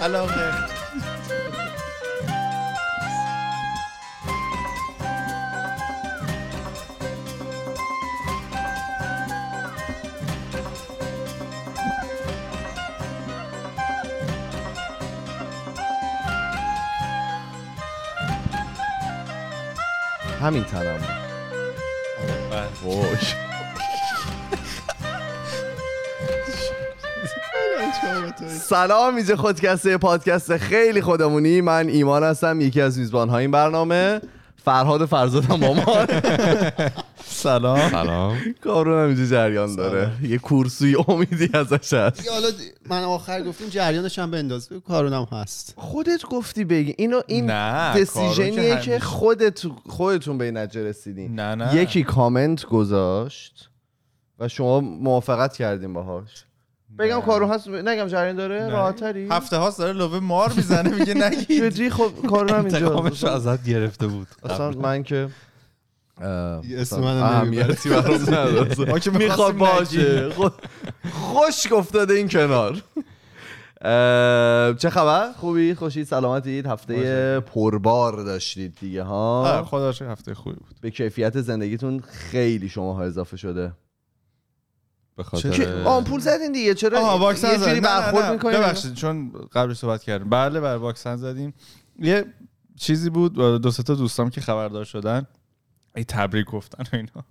علاقه همین تنم. وای. سلام اینجا خودکسته پادکست خیلی خودمونی. من ایمان هستم یکی از میزبان های این برنامه. فرهاد فرزادم مامان سلام. سلام. کارون هم اینجا جریان داره. یه کورسوی امیدی ازش هست. دیگه حالا من آخر گفتیم جریانش هم بنداز کارونم هست. خودت گفتی بگی. اینو این دسیژنیه که خودت خودتون به این نتیجه رسیدین. نه نه. یکی کامنت گذاشت و شما موافقت کردین باهاش. بگم کارو هست نگم جریان داره. راحتری؟ هفته هاست داره لوبه مار می‌زنه میگه نگید. جدی خب کارو هم اینجا. ازت گرفته بود. اصلا من که اسم منم اهمیتی برام نداره. می‌خواد باشه. خو- خوش افتاده این کنار. چه خبر؟ خوبی؟ خوشی سلامتید؟ هفته پربار داشتید دیگه آره، ها خدا شکر هفته خوبی بود. به کیفیت زندگیتون خیلی شماها اضافه شده. به خاطر آمپول زدین دیگه. چرا آها واکسن یه جوری برخورد نه. می‌کنین؟ ببخشید چون قبل صحبت کردیم. بله بله واکسن زدیم. یه چیزی بود دو سه تا دوستام که خبردار شدن. ای تبریک گفتن و اینا.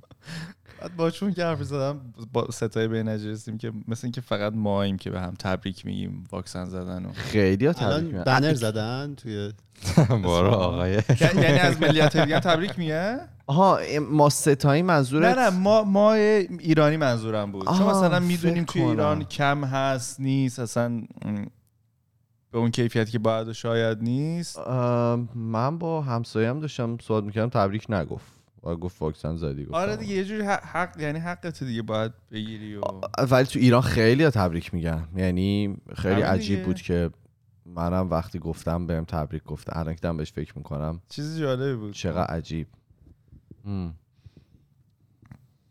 بعد باشون که حرف زدم با ستای به نتیجه رسیدیم که مثل اینکه فقط ماییم که به هم تبریک میگیم واکسن زدن و خیلی ها تبریک الان میگن. بنر زدن توی بارا آقای. یعنی از ملیت دیگه تبریک میگه؟ آها ما ستایی منظورت نه نه ما ما ایرانی منظورم بود. چون مثلا می‌دونیم توی ایران. کم هست نیست اصلا به اون کیفیتی که باید و شاید نیست. من با همسایم داشتم صحبت می‌کردم تبریک نگفت. و گفت واکسن زدی گفتم آره دیگه یه جوری حق, حق یعنی حقت دیگه باید بگیری و ولی تو ایران خیلی ها تبریک میگن. یعنی خیلی عجیب. بود که منم وقتی گفتم بهم تبریک گفته. الان که بهش فکر می‌کنم. چیز جالبی بود. چقدر عجیب.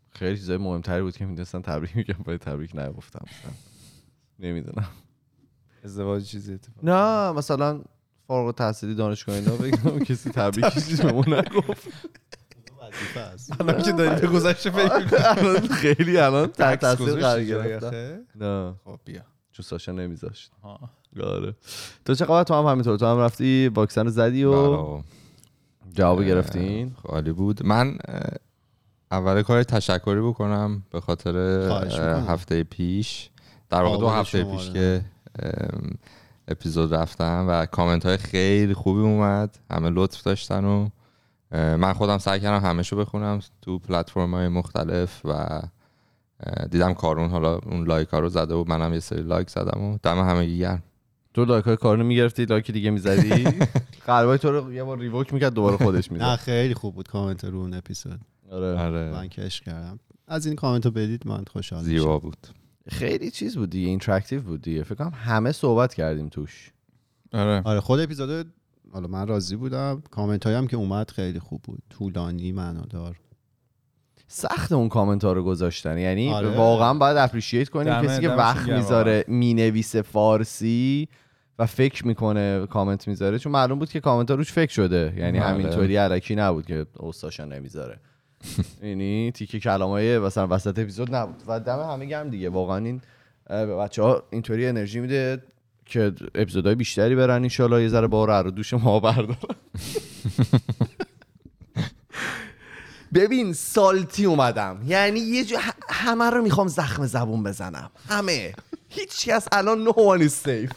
خیلی چیزای مهمتری بود که می‌دونستن تبریک میگم باید تبریک نگفتم. نمی‌دونم. ازدواج چیزی اتفاق نه مثلا فارغ التحصیلی دانشگاه اینا بگم کسی تبریک چیزی به من نگفت. الان که داری به گذشته فکر خیلی الان تحت تاثیر قرار گرفتم؟ نه. خب بیا. چون ساشا نمیذاشت. ها. آره. تو چه خبر تو هم همینطور. تو هم رفتی واکسن رو زدی و جواب گرفتین؟ خالی بود. من اول کار تشکری بکنم به خاطر. هفته پیش. در واقع دو هفته. پیش که ام، اپیزود رفتم و کامنت های خیلی خوبی اومد. همه لطف داشتن و من خودم سعی کردم همشو بخونم تو پلتفرم های مختلف و دیدم کارون حالا اون like ها رو زده و منم یه سری like زدم و دم همه گرم. تو like های کارونو می‌گرفتی like دیگه می‌زدی؟ قلبای تو رو یه بار revoke می‌کرد دوباره خودش نه می‌زد خیلی خوب بود کامنت رو اون اپیزود. آره. آره. من کش کردم. از این کامنت رو بدید من خوشحال زیبا بود. خیلی چیز بود دیگه interactive بود دیگه. فکر کنم همه صحبت کردیم توش. آره. آره خود اپیزود حالا من راضی بودم. کامنت هایی هم که اومد خیلی خوب بود. طولانی معنادار. سخت اون کامنت ها رو گذاشتن. یعنی آره. واقعا باید اپریشیت کنیم. دمه- کسی که وقت می‌ذاره می‌نویسه فارسی و فکر می‌کنه کامنت می‌ذاره چون معلوم بود که کامنت ها روش فکر شده. یعنی بله. همینطوری علکی نبود که استاشا نمی‌ذاره. یعنی تیکه کلامای مثلا وسط اپیزود نبود. و دم همه گرم دیگه. واقعا این بچه ها اینطوری انرژی میده. که اپیزودهای بیشتری برن انشالله یه ذره بار رو دوش ما بردارن. ببین سالتی اومدم. یعنی یه جو همه رو می‌خوام زخم زبون بزنم. همه. هیچ کس الان one is safe.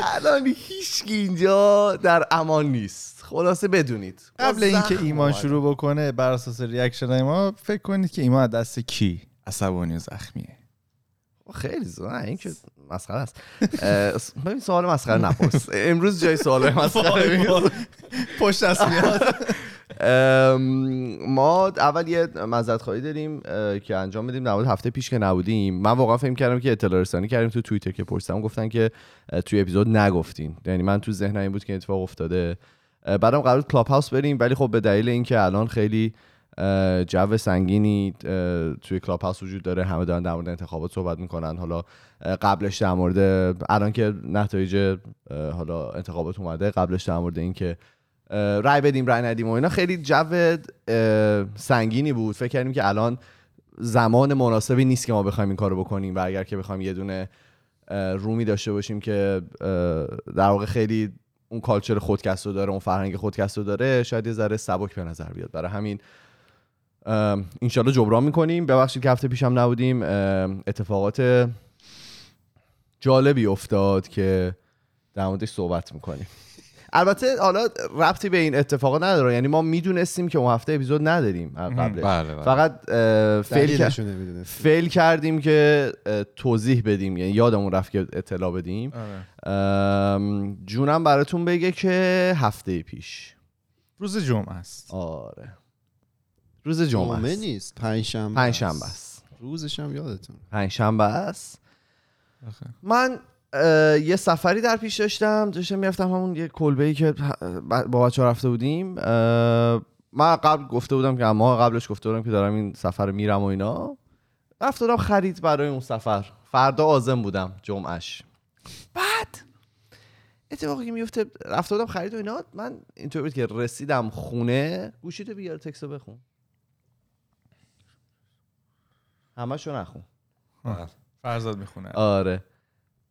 الان هیچ اینجا در امان نیست. خلاصه بدونید. قبل اینکه ایمان. شروع بکنه بر اساس ریاکشن های ما فکر کنید که ایمان از دست کی؟ عصبانی و زخمیه. خیلی زود. این که مسخره است. ببین سوال مسخره نپرس. امروز جای سوال مسخره. پشت دست میاد. ما اول یه مزد خواهی داریم که انجام بدیم. در مورد هفته پیش که نبودیم. من واقعا فکر کردم که اطلاع رسانی کردیم تو توییتر که پرسیدم. گفتن که توی اپیزود نگفتین. یعنی من تو ذهنم این بود که اتفاق افتاده. بعدم قرار کلاب هاوس بریم ولی خب به دلیل اینکه الان خیلی جو سنگینی توی کلاب هاوس وجود داره. همه دارن در مورد انتخابات صحبت می‌کنن. حالا قبلش در مورد الان که نتایج حالا انتخابات اومده قبلش در مورد اینکه رای بدیم رای ندیم و اینا خیلی جو سنگینی بود. فکر کردیم که الان زمان مناسبی نیست که ما بخوایم این کارو بکنیم و اگر که بخوایم یه دونه رومی داشته باشیم که در واقع خیلی اون کالچر خودکست رو داره اون فرهنگ خودکست رو داره شاید یه ذره سبک به نظر بیاد. برای همین ام، انشالله جبران می‌کنیم. ببخشید که هفته پیشم نبودیم. اتفاقات جالبی افتاد که در موردش صحبت می‌کنیم. البته حالا ربطی به این اتفاقات نداره. یعنی ما می‌دونستیم که اون هفته اپیزود نداریم قبلش. بله بله. فقط فیل فیل کردیم که توضیح بدیم. یعنی یادمون رفت که اطلاع بدیم. آره. جونم براتون بگه که هفته پیش. روز جمعه است. آره. روز جمعه جمعه است. نیست. پنجشنبه پنجشنبه است. روزش هم یادتون پنجشنبه است. من یه سفری در پیش داشتم. داشتم می‌رفتم همون یه کلبه ای که با بچه رفته بودیم. من قبل گفته بودم که ماه قبلش گفته بودم که دارم این سفر رو میرم و اینا. رفته بودم خرید برای اون سفر. فردا آزم بودم جمعش بعد اتفاقی که میفته رفته بودم خرید و اینا. من اینطور بود که رسیدم خونه. گوشیتو بیار تکسو بخون. همشو نخون. فرزاد می‌خونه. آره.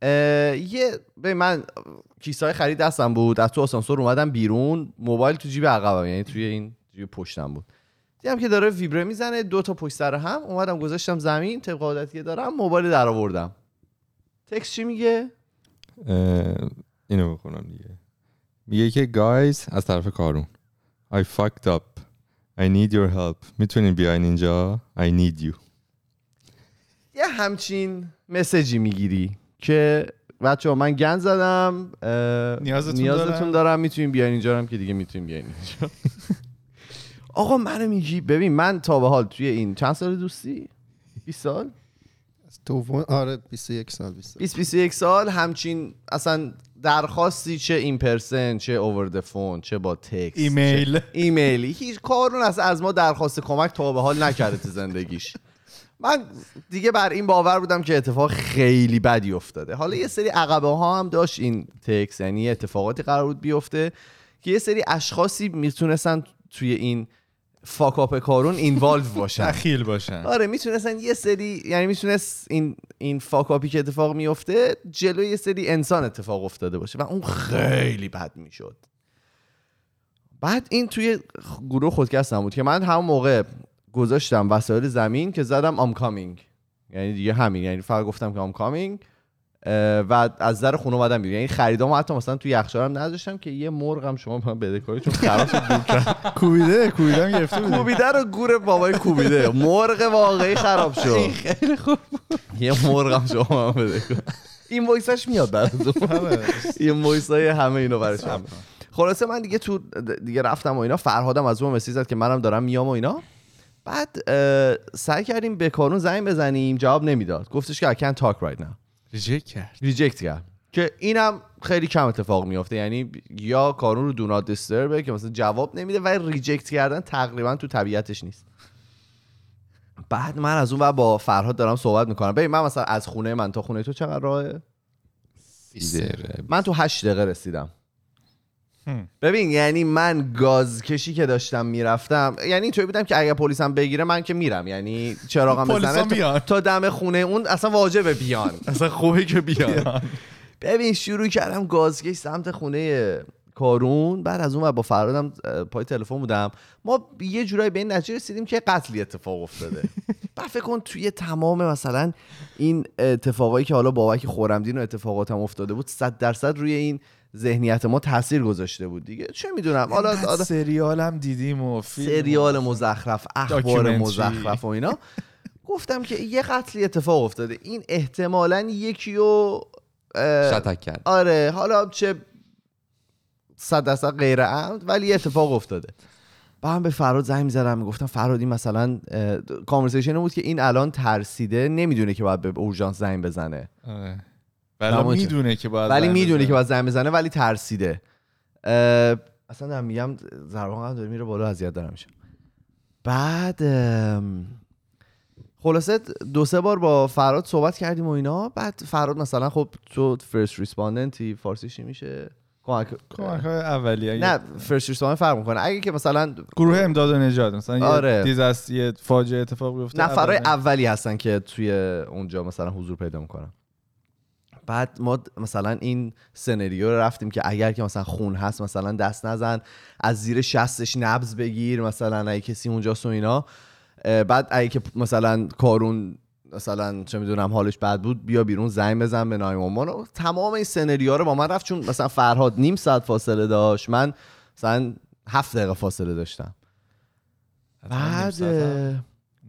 اه، یه به من کیسه های خرید دستم بود. از تو آسانسور اومدم بیرون. موبایل تو جیب عقبم یعنی توی این جیب پشتم بود. دیدم که داره ویبره می‌زنه دو تا پشت سر هم. اومدم گذاشتم زمین طبق عادتی که دارم موبایل در آوردم. تکس چی میگه؟ اینو بخونم دیگه. میگه که guys از طرف کارون. I fucked up. I need your help. می‌تونین بیاین اینجا؟ I need you. یه همچین مسیجی می‌گیری که بچه من گن زدم نیازتون نیازتون دارم. دارم می‌تونین بیاین اینجا هم که دیگه می‌تونین بیاین اینجا. آقا منو میگی ببین من تا به حال توی این چند سال دوستی؟ 20 سال؟ دوم آره 21 سال 20 20 21 سال. همچین اصلا درخواستی چه in person چه over the phone چه با text ایمیل. ایمیلی. هیچ کارون اصلا از ما درخواست کمک تا به حال نکرده تو زندگیش. من دیگه بر این باور بودم که اتفاق خیلی بدی افتاده. حالا یه سری عقبه ها هم داشت این تکس یعنی اتفاقاتی قرار بود بیفته که یه سری اشخاصی می‌تونستن توی این فاکاپ کارون اینوالو باشن. دخیل باشن. آره می‌تونستن یه سری یعنی می‌تونست این این فاکاپی که اتفاق میفته جلوی یه سری انسان اتفاق افتاده باشه و اون خیلی بد می‌شد. بعد این توی گروه خودکستم بود که من همون موقع گذاشتم وسایل زمین که زدم آم کامینگ یعنی دیگه همین یعنی فقط گفتم که آم کامینگ و از در خونه اومدم بیرون. یعنی خریدامو حتی مثلا توی یخچالم نذاشتم که یه مرغم شما به من بده کنید چون دور کرد. کوبیده هم گرفته بودیم. کوبیده رو گور بابای کوبیده. مرغ واقعی خراب شد. خیلی خوب یه مرغم شما من بده این وایسش میاد براتون آره. این وایس های همه اینو شما. خلاصه من دیگه تو دیگه رفتم و اینا. فرهادم از اون مسیج زد که منم دارم میام و اینا. بعد سعی کردیم به کارون زنگ بزنیم جواب نمی‌داد. گفتش که I can't talk right now. ریجکت کرد. ریجکت کرد. که اینم خیلی کم اتفاق میافته. یعنی یا کارون رو دو نات دیستربه که مثلا جواب نمیده و ریجکت کردن تقریبا تو طبیعتش نیست. بعد من از اون ور با فرهاد دارم صحبت می‌کنم. ببین من مثلا از خونه من تا خونه تو چقدر راهه. من تو هشت دقیقه رسیدم. ببین یعنی من گاز کشی که داشتم می‌رفتم یعنی اینطوری بودم که اگر پلیسم بگیره من که میرم. یعنی چراغم بزنه تا- دم خونه اون اصلا واجبه بیان. اصلا خوبه که بیان. ببین شروع کردم گازکش سمت خونه کارون. بعد از اون با فرادم پای تلفن بودم. ما یه جورایی به این نتیجه رسیدیم که قتلی اتفاق افتاده. بعد فکر کن توی تمام مثلا این اتفاقایی که حالا بابک خورمدین و اتفاقاتم افتاده بود صد درصد روی این ذهنیت ما تاثیر گذاشته بود دیگه. چه می‌دونم. حالا سریال هم دیدیم و فیلم سریال مزخرف اخبار. مزخرف و اینا. گفتم که یه قتلی اتفاق افتاده. این احتمالا یکی و اه، شتک کرد. آره حالا چه صد درصد غیر عمد ولی یه اتفاق افتاده. با هم به فرهاد زنگ می‌زدم می‌گفتم فرهاد این مثلا conversation بود که این الان ترسیده نمی‌دونه که باید به اورژانس زنگ بزنه. آره. ولی شد. می‌دونه که باید ولی می‌دونه. که باید زنگ بزنه ولی ترسیده. اصلا دارم میگم ضربان قلب داره میره بالا اذیت دارم میشه. بعد خلاصه دو سه بار با فرهاد صحبت کردیم و اینا. بعد فرهاد مثلا خب تو first respondent ی فارسی چی میشه؟ کمک کمک های اولیه. نه first respondent فرق می‌کنه. اگه که مثلا گروه امداد و نجات مثلا آره. یه disaster یه فاجعه اتفاق بیفته نفرای اول- اولی هستن که توی اونجا مثلا حضور پیدا می‌کنن. بعد ما مثلا این سناریو رو رفتیم که اگر که مثلا خون هست مثلا دست نزن از زیر شستش نبض بگیر مثلا اگه کسی اونجاست و اینا. بعد اگه که مثلا کارون مثلا چه می‌دونم حالش بد بود بیا بیرون زنگ بزن به ناین وان وان و تمام این سناریو رو با من رفت چون مثلا فرهاد نیم ساعت فاصله داشت من مثلا هفت دقیقه فاصله داشتم. بعد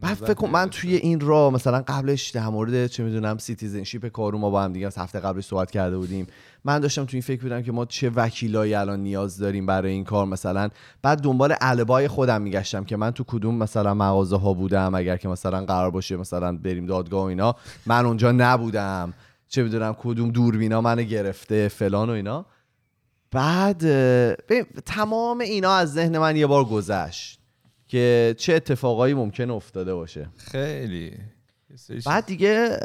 بعد فکر کن من توی این راه مثلا قبلش در مورد چه می‌دونم citizenship کارون ما با هم دیگه هفته قبلش صحبت کرده بودیم. من داشتم توی این فکر بودم که ما چه وکیلایی الان نیاز داریم برای این کار مثلا. بعد دنبال alibi خودم میگشتم که من تو کدوم مثلا مغازه ها بودم اگر که مثلا قرار باشه مثلا بریم دادگاه و اینا. من اونجا نبودم. چه می‌دونم کدوم دوربینا منو گرفته فلان و اینا. بعد تمام اینا از ذهن من یه بار گذشت. که چه اتفاقایی ممکن افتاده باشه. خیلی. بعد دیگه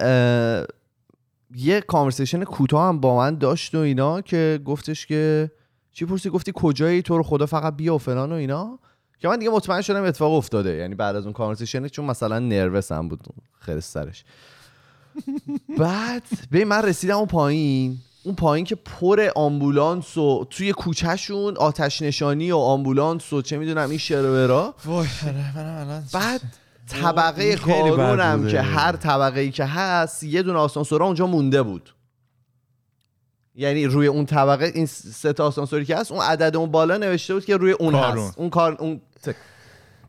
یه کانورسیشن کوتاه هم با من داشت و اینا که گفتش که چی پرسی؟ گفتی کجایی تو رو خدا فقط بیا و فلان و اینا. که من دیگه مطمئن شدم اتفاق افتاده. یعنی بعد از اون کانورسیشن چون مثلا نروس هم بود خیلی سرش. بعد ببین من رسیدم اون پایین. اون پایین که پر آمبولانس و توی کوچهشون آتش نشانی و آمبولانس و چه می‌دونم این شرورا وای آره، بعد طبقه کارونم. که هر طبقه ای که هست یه دونه آسانسور اونجا مونده بود. یعنی روی اون طبقه این سه تا آسانسوری که هست اون عدد اون بالا نوشته بود که روی اون کارون. هست اون کار اون تک...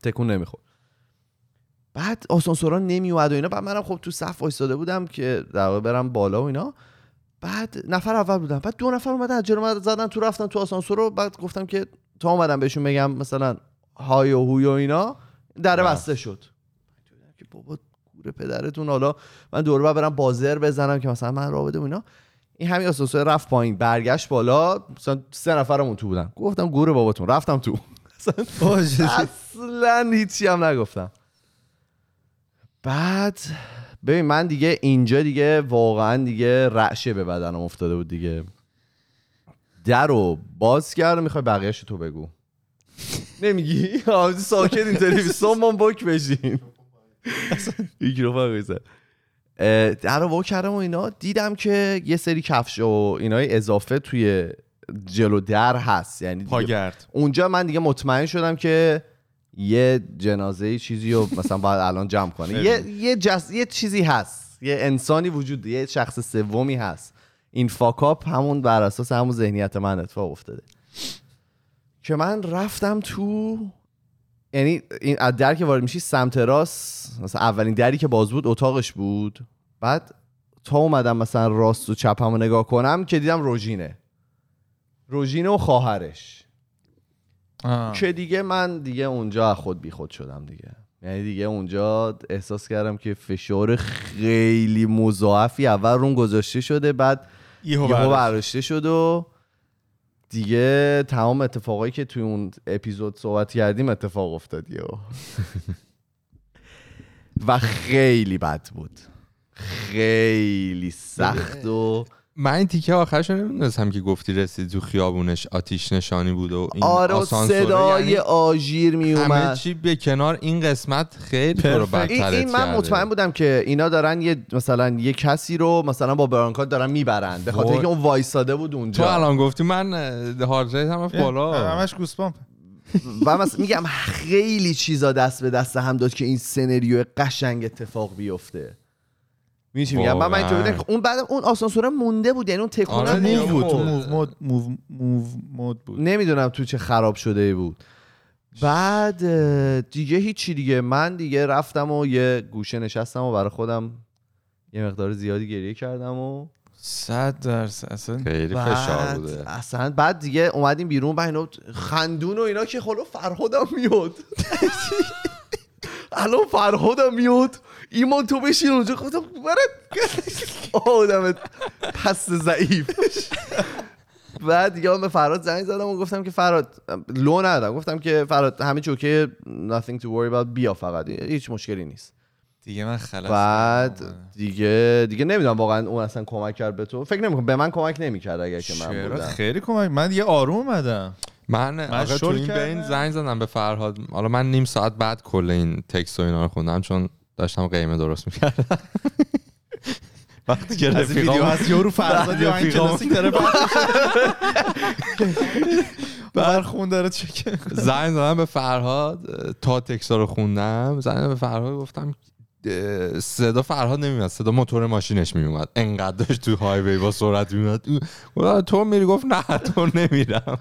تکون نمی‌خورد. بعد آسانسورا نمی اومد و اینا. بعد منم خب تو صف وایساده بودم که در برم بالا و اینا. بعد نفر اول بودم. بعد دو نفر اومدن از جلو زدن تو رفتن تو آسانسور رو. بعد گفتم که تا اومدم بهشون بگم مثلا های و هوی و اینا در رفت. بسته شد. که بابا گوره پدرتون حالا من دور برم بازر بزنم که مثلا من و اینا. این همین آسانسور رفت پایین برگشت بالا مثلا سه نفرمون تو بودن. گفتم گوره باباتون رفتم تو. اصلا هیچی هم نگفتم. بعد ببین من دیگه اینجا دیگه واقعا دیگه رعشه به بدنم افتاده بود دیگه. در رو باز کرد و می‌خوای بقیهش تو بگو. نمیگی؟ آه، ساکت این تلویزیون. من باک بشین میکروفون بزن. اه، در رو وا کردم و اینا. دیدم که یه سری کفش و اینای اضافه توی جلو در هست. یعنی پاگرد. اونجا من دیگه مطمئن شدم که یه جنازه چیزی رو مثلا باید الان جمع کنه. یه یه, جس... یه چیزی هست. یه انسانی وجود یه شخص سومی هست. این فاکاپ همون بر اساس همون ذهنیت من اتفاق افتاده. که من رفتم تو یعنی این از در که وارد میشی سمت راست مثلا اولین دری که باز بود اتاقش بود. بعد تا اومدم مثلا راست و چپم رو نگاه کنم که دیدم روژینه. روژینه و خواهرش. آه. که دیگه من دیگه اونجا از خود بی خود شدم دیگه یعنی دیگه اونجا احساس کردم که فشار خیلی مضاعفی اول رون گذاشته شده بعد یهو یهو برداشت. برداشته شد و دیگه تمام اتفاقایی که توی اون اپیزود صحبت کردیم اتفاق افتاد یهو و خیلی بد بود خیلی سخت و من این تیکه آخرش رو نمی‌دونستم که گفتی رسید تو خیابونش آتیش نشانی بود و این آره و صدای یعنی آژیر می همه اومد چی به کنار این قسمت خیلی تو رو. این, این من کرده. مطمئن بودم که اینا دارن یه مثلا یه کسی رو مثلا با برانکات دارن می‌برن به خاطر. اینکه اون وایساده بود تو اونجا الان گفتی من هارت هم بالا همش گوسپامپ و مثلا میگم خیلی چیزا دست به دست هم داد که این سناریو قشنگ اتفاق بیفته می‌دونی چی میگم؟ من من که اون بعد اون آسانسور مونده بود یعنی اون تکون آره هم دیگه، موو بود تو. موو مود موو موو مود بود. نمی‌دونم تو چه خراب شده بود. بعد اه، دیگه هیچی دیگه. من دیگه رفتم و یه گوشه نشستم و برای خودم یه مقدار زیادی گریه کردم و صد درصد. اصلا خیلی فشار بعد بوده. اصلا بعد دیگه اومدیم بیرون بعد اینا خندون و اینا که خلا فرهادم میاد. الان فرهادم میاد. ایمان تو بشین اونجا. گفتم برات آدم پس ضعیف. بعد دیگه من به فراد زنگ زدم و گفتم که فراد لو ندادم. گفتم که فراد همه چوکه nothing to worry about بیا فقط. هیچ مشکلی نیست. دیگه من خلاص بعد. دیگه دیگه نمی‌دونم واقعا اون اصلا کمک کرد به تو. فکر نمی‌کنم به من کمک نمی‌کرد اگر که من بودم. خیلی کمک من دیگه آروم اومدم. من آقا تو این. بین زنگ زدم به فرهاد. حالا من نیم ساعت بعد کل این تکست و اینا رو خوندم چون داشتم قیمه درست می‌کردم. وقتی که از این ویدیو رفیقام هست یورو فرزاد یا این. کلاسیک داره برخون داره چک زنگ زدم به فرهاد تا تکست رو خوندم. زنگ به فرهاد گفتم صدا فرهاد نمیاد صدا موتور ماشینش میومد انقدر داشت تو هایوی با سرعت میومد تو میری؟ گفت نه تو نمیرم.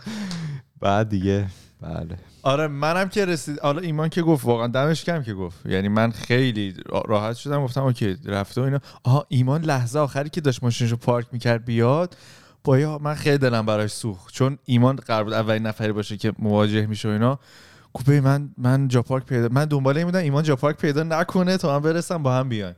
بعد دیگه بله. آره منم که رسید. حالا ایمان که گفت واقعا دمش کم که گفت. یعنی من خیلی راحت شدم گفتم اوکی رفته و اینا. آها ایمان لحظه آخری که داشت ماشینشو پارک می‌کرد بیاد بایا من خیلی دلم براش سوخت. چون ایمان قرار بود اولین نفری باشه که مواجه میشه و اینا. ببین من من جا پارک پیدا من دنبال این بودم ایمان جا پارک پیدا نکنه تا من برسم با هم بیایم.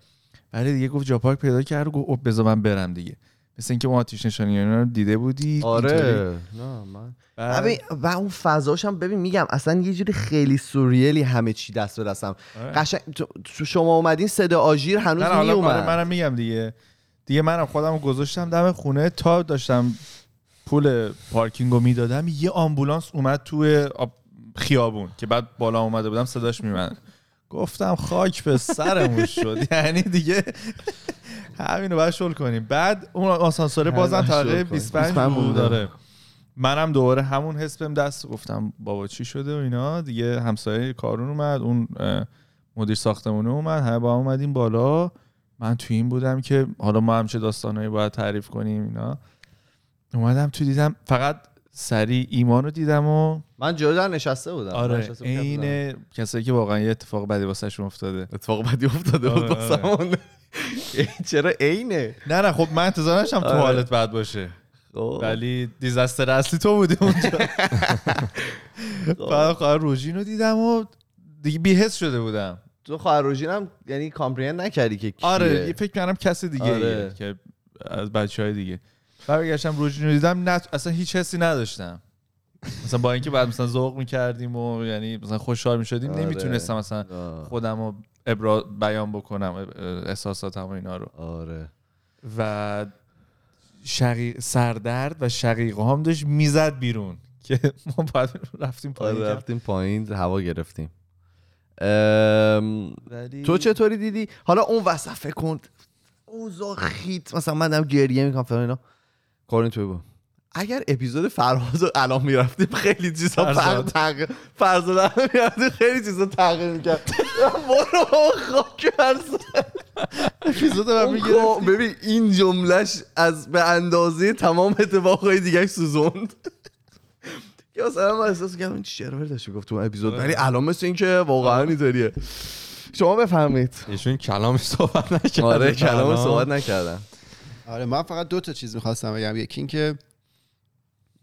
ولی دیگه گفت جا پارک پیدا کرد و گفت بذار من برم دیگه. مثل اینکه ما آتیش نشانی اینا رو دیده بودی. آره. نه من ببین و اون فضاش هم ببین میگم اصلا یه جوری خیلی سوریلی همه چی دست به دستم. آره. قشنگ تو- تو شما اومدین صدا آژیر هنوز نه آره میومد. منم میگم دیگه. دیگه منم خودم گذاشتم دم خونه تا داشتم پول پارکینگ رو می‌دادم یه آمبولانس اومد توی آب- خیابون که بعد بالا اومده بودم صداش میمد گفتم خاک به سرمون شد. یعنی دیگه همینو باید شل کنیم بعد اون آسانسوره بازم طبقه کنیم. 25 25 بود. داره منم دوباره همون حس بهم دست گفتم بابا چی شده و اینا دیگه همسایه کارون اومد اون مدیر ساختمونه اومد همه با هم اومدیم بالا من تو این بودم که حالا ما هم چه داستانایی باید تعریف کنیم اینا اومدم تو دیدم فقط سری ایمان رو دیدم و من جدا نشسته بودم آره نشسته بودم. عین کسایی که واقعا یه اتفاق بدی واسهشون افتاده اتفاق بدی افتاده بود آره، آره. واسمون. چرا عینه نه نه خب من انتظار داشتم تو آره. حالت بد باشه خب. ولی دیزاستر اصلی تو بودی اونجا خب. بعد خواهر روژین رو دیدم و دیگه بیهست شده بودم تو خواهر روژین هم یعنی کامپریند نکردی که کیه آره فکر کردم کسی دیگه آره. که از بچه های دیگه برگشتم روژین رو دیدم نه اصلا هیچ حسی نداشتم مثلا با اینکه بعد مثلا ذوق می‌کردیم و یعنی مثلا خوشحال می‌شدیم آره. نمی‌تونستم مثلا. خودم رو ابرا بیان بکنم احساساتم و اینا رو. آره. و شقیق سردرد و شقیقه هم داشت می‌زد بیرون که ما بعد رفتیم پایین. آره رفتیم پایین هوا گرفتیم. ام، ولی تو چطوری دیدی؟ حالا اون وسط فکر کن. اوضاع خیت مثلا من دارم گریه می‌کنم فلان اینا. کارین توی بود اگر اپیزود فرهاد رو الان می‌رفتیم خیلی چیزا فرزاد. تغییر فرزاد الان می‌رفتیم خیلی چیزا تغییر می‌کرد. برو خاک اپیزود من می‌گرفت ببین این جملهش از به اندازه تمام اتفاقهای دیگه سوزوند. که مثلا من احساس کردم این چرا داشت گفت تو اپیزود؟ ولی الان مثل این که واقعا اینطوریه. شما بفهمید ایشون کلامی صحبت نکرد آره کلام صحبت نکردم آره من فقط دو تا چیز می‌خواستم بگم. یکی این که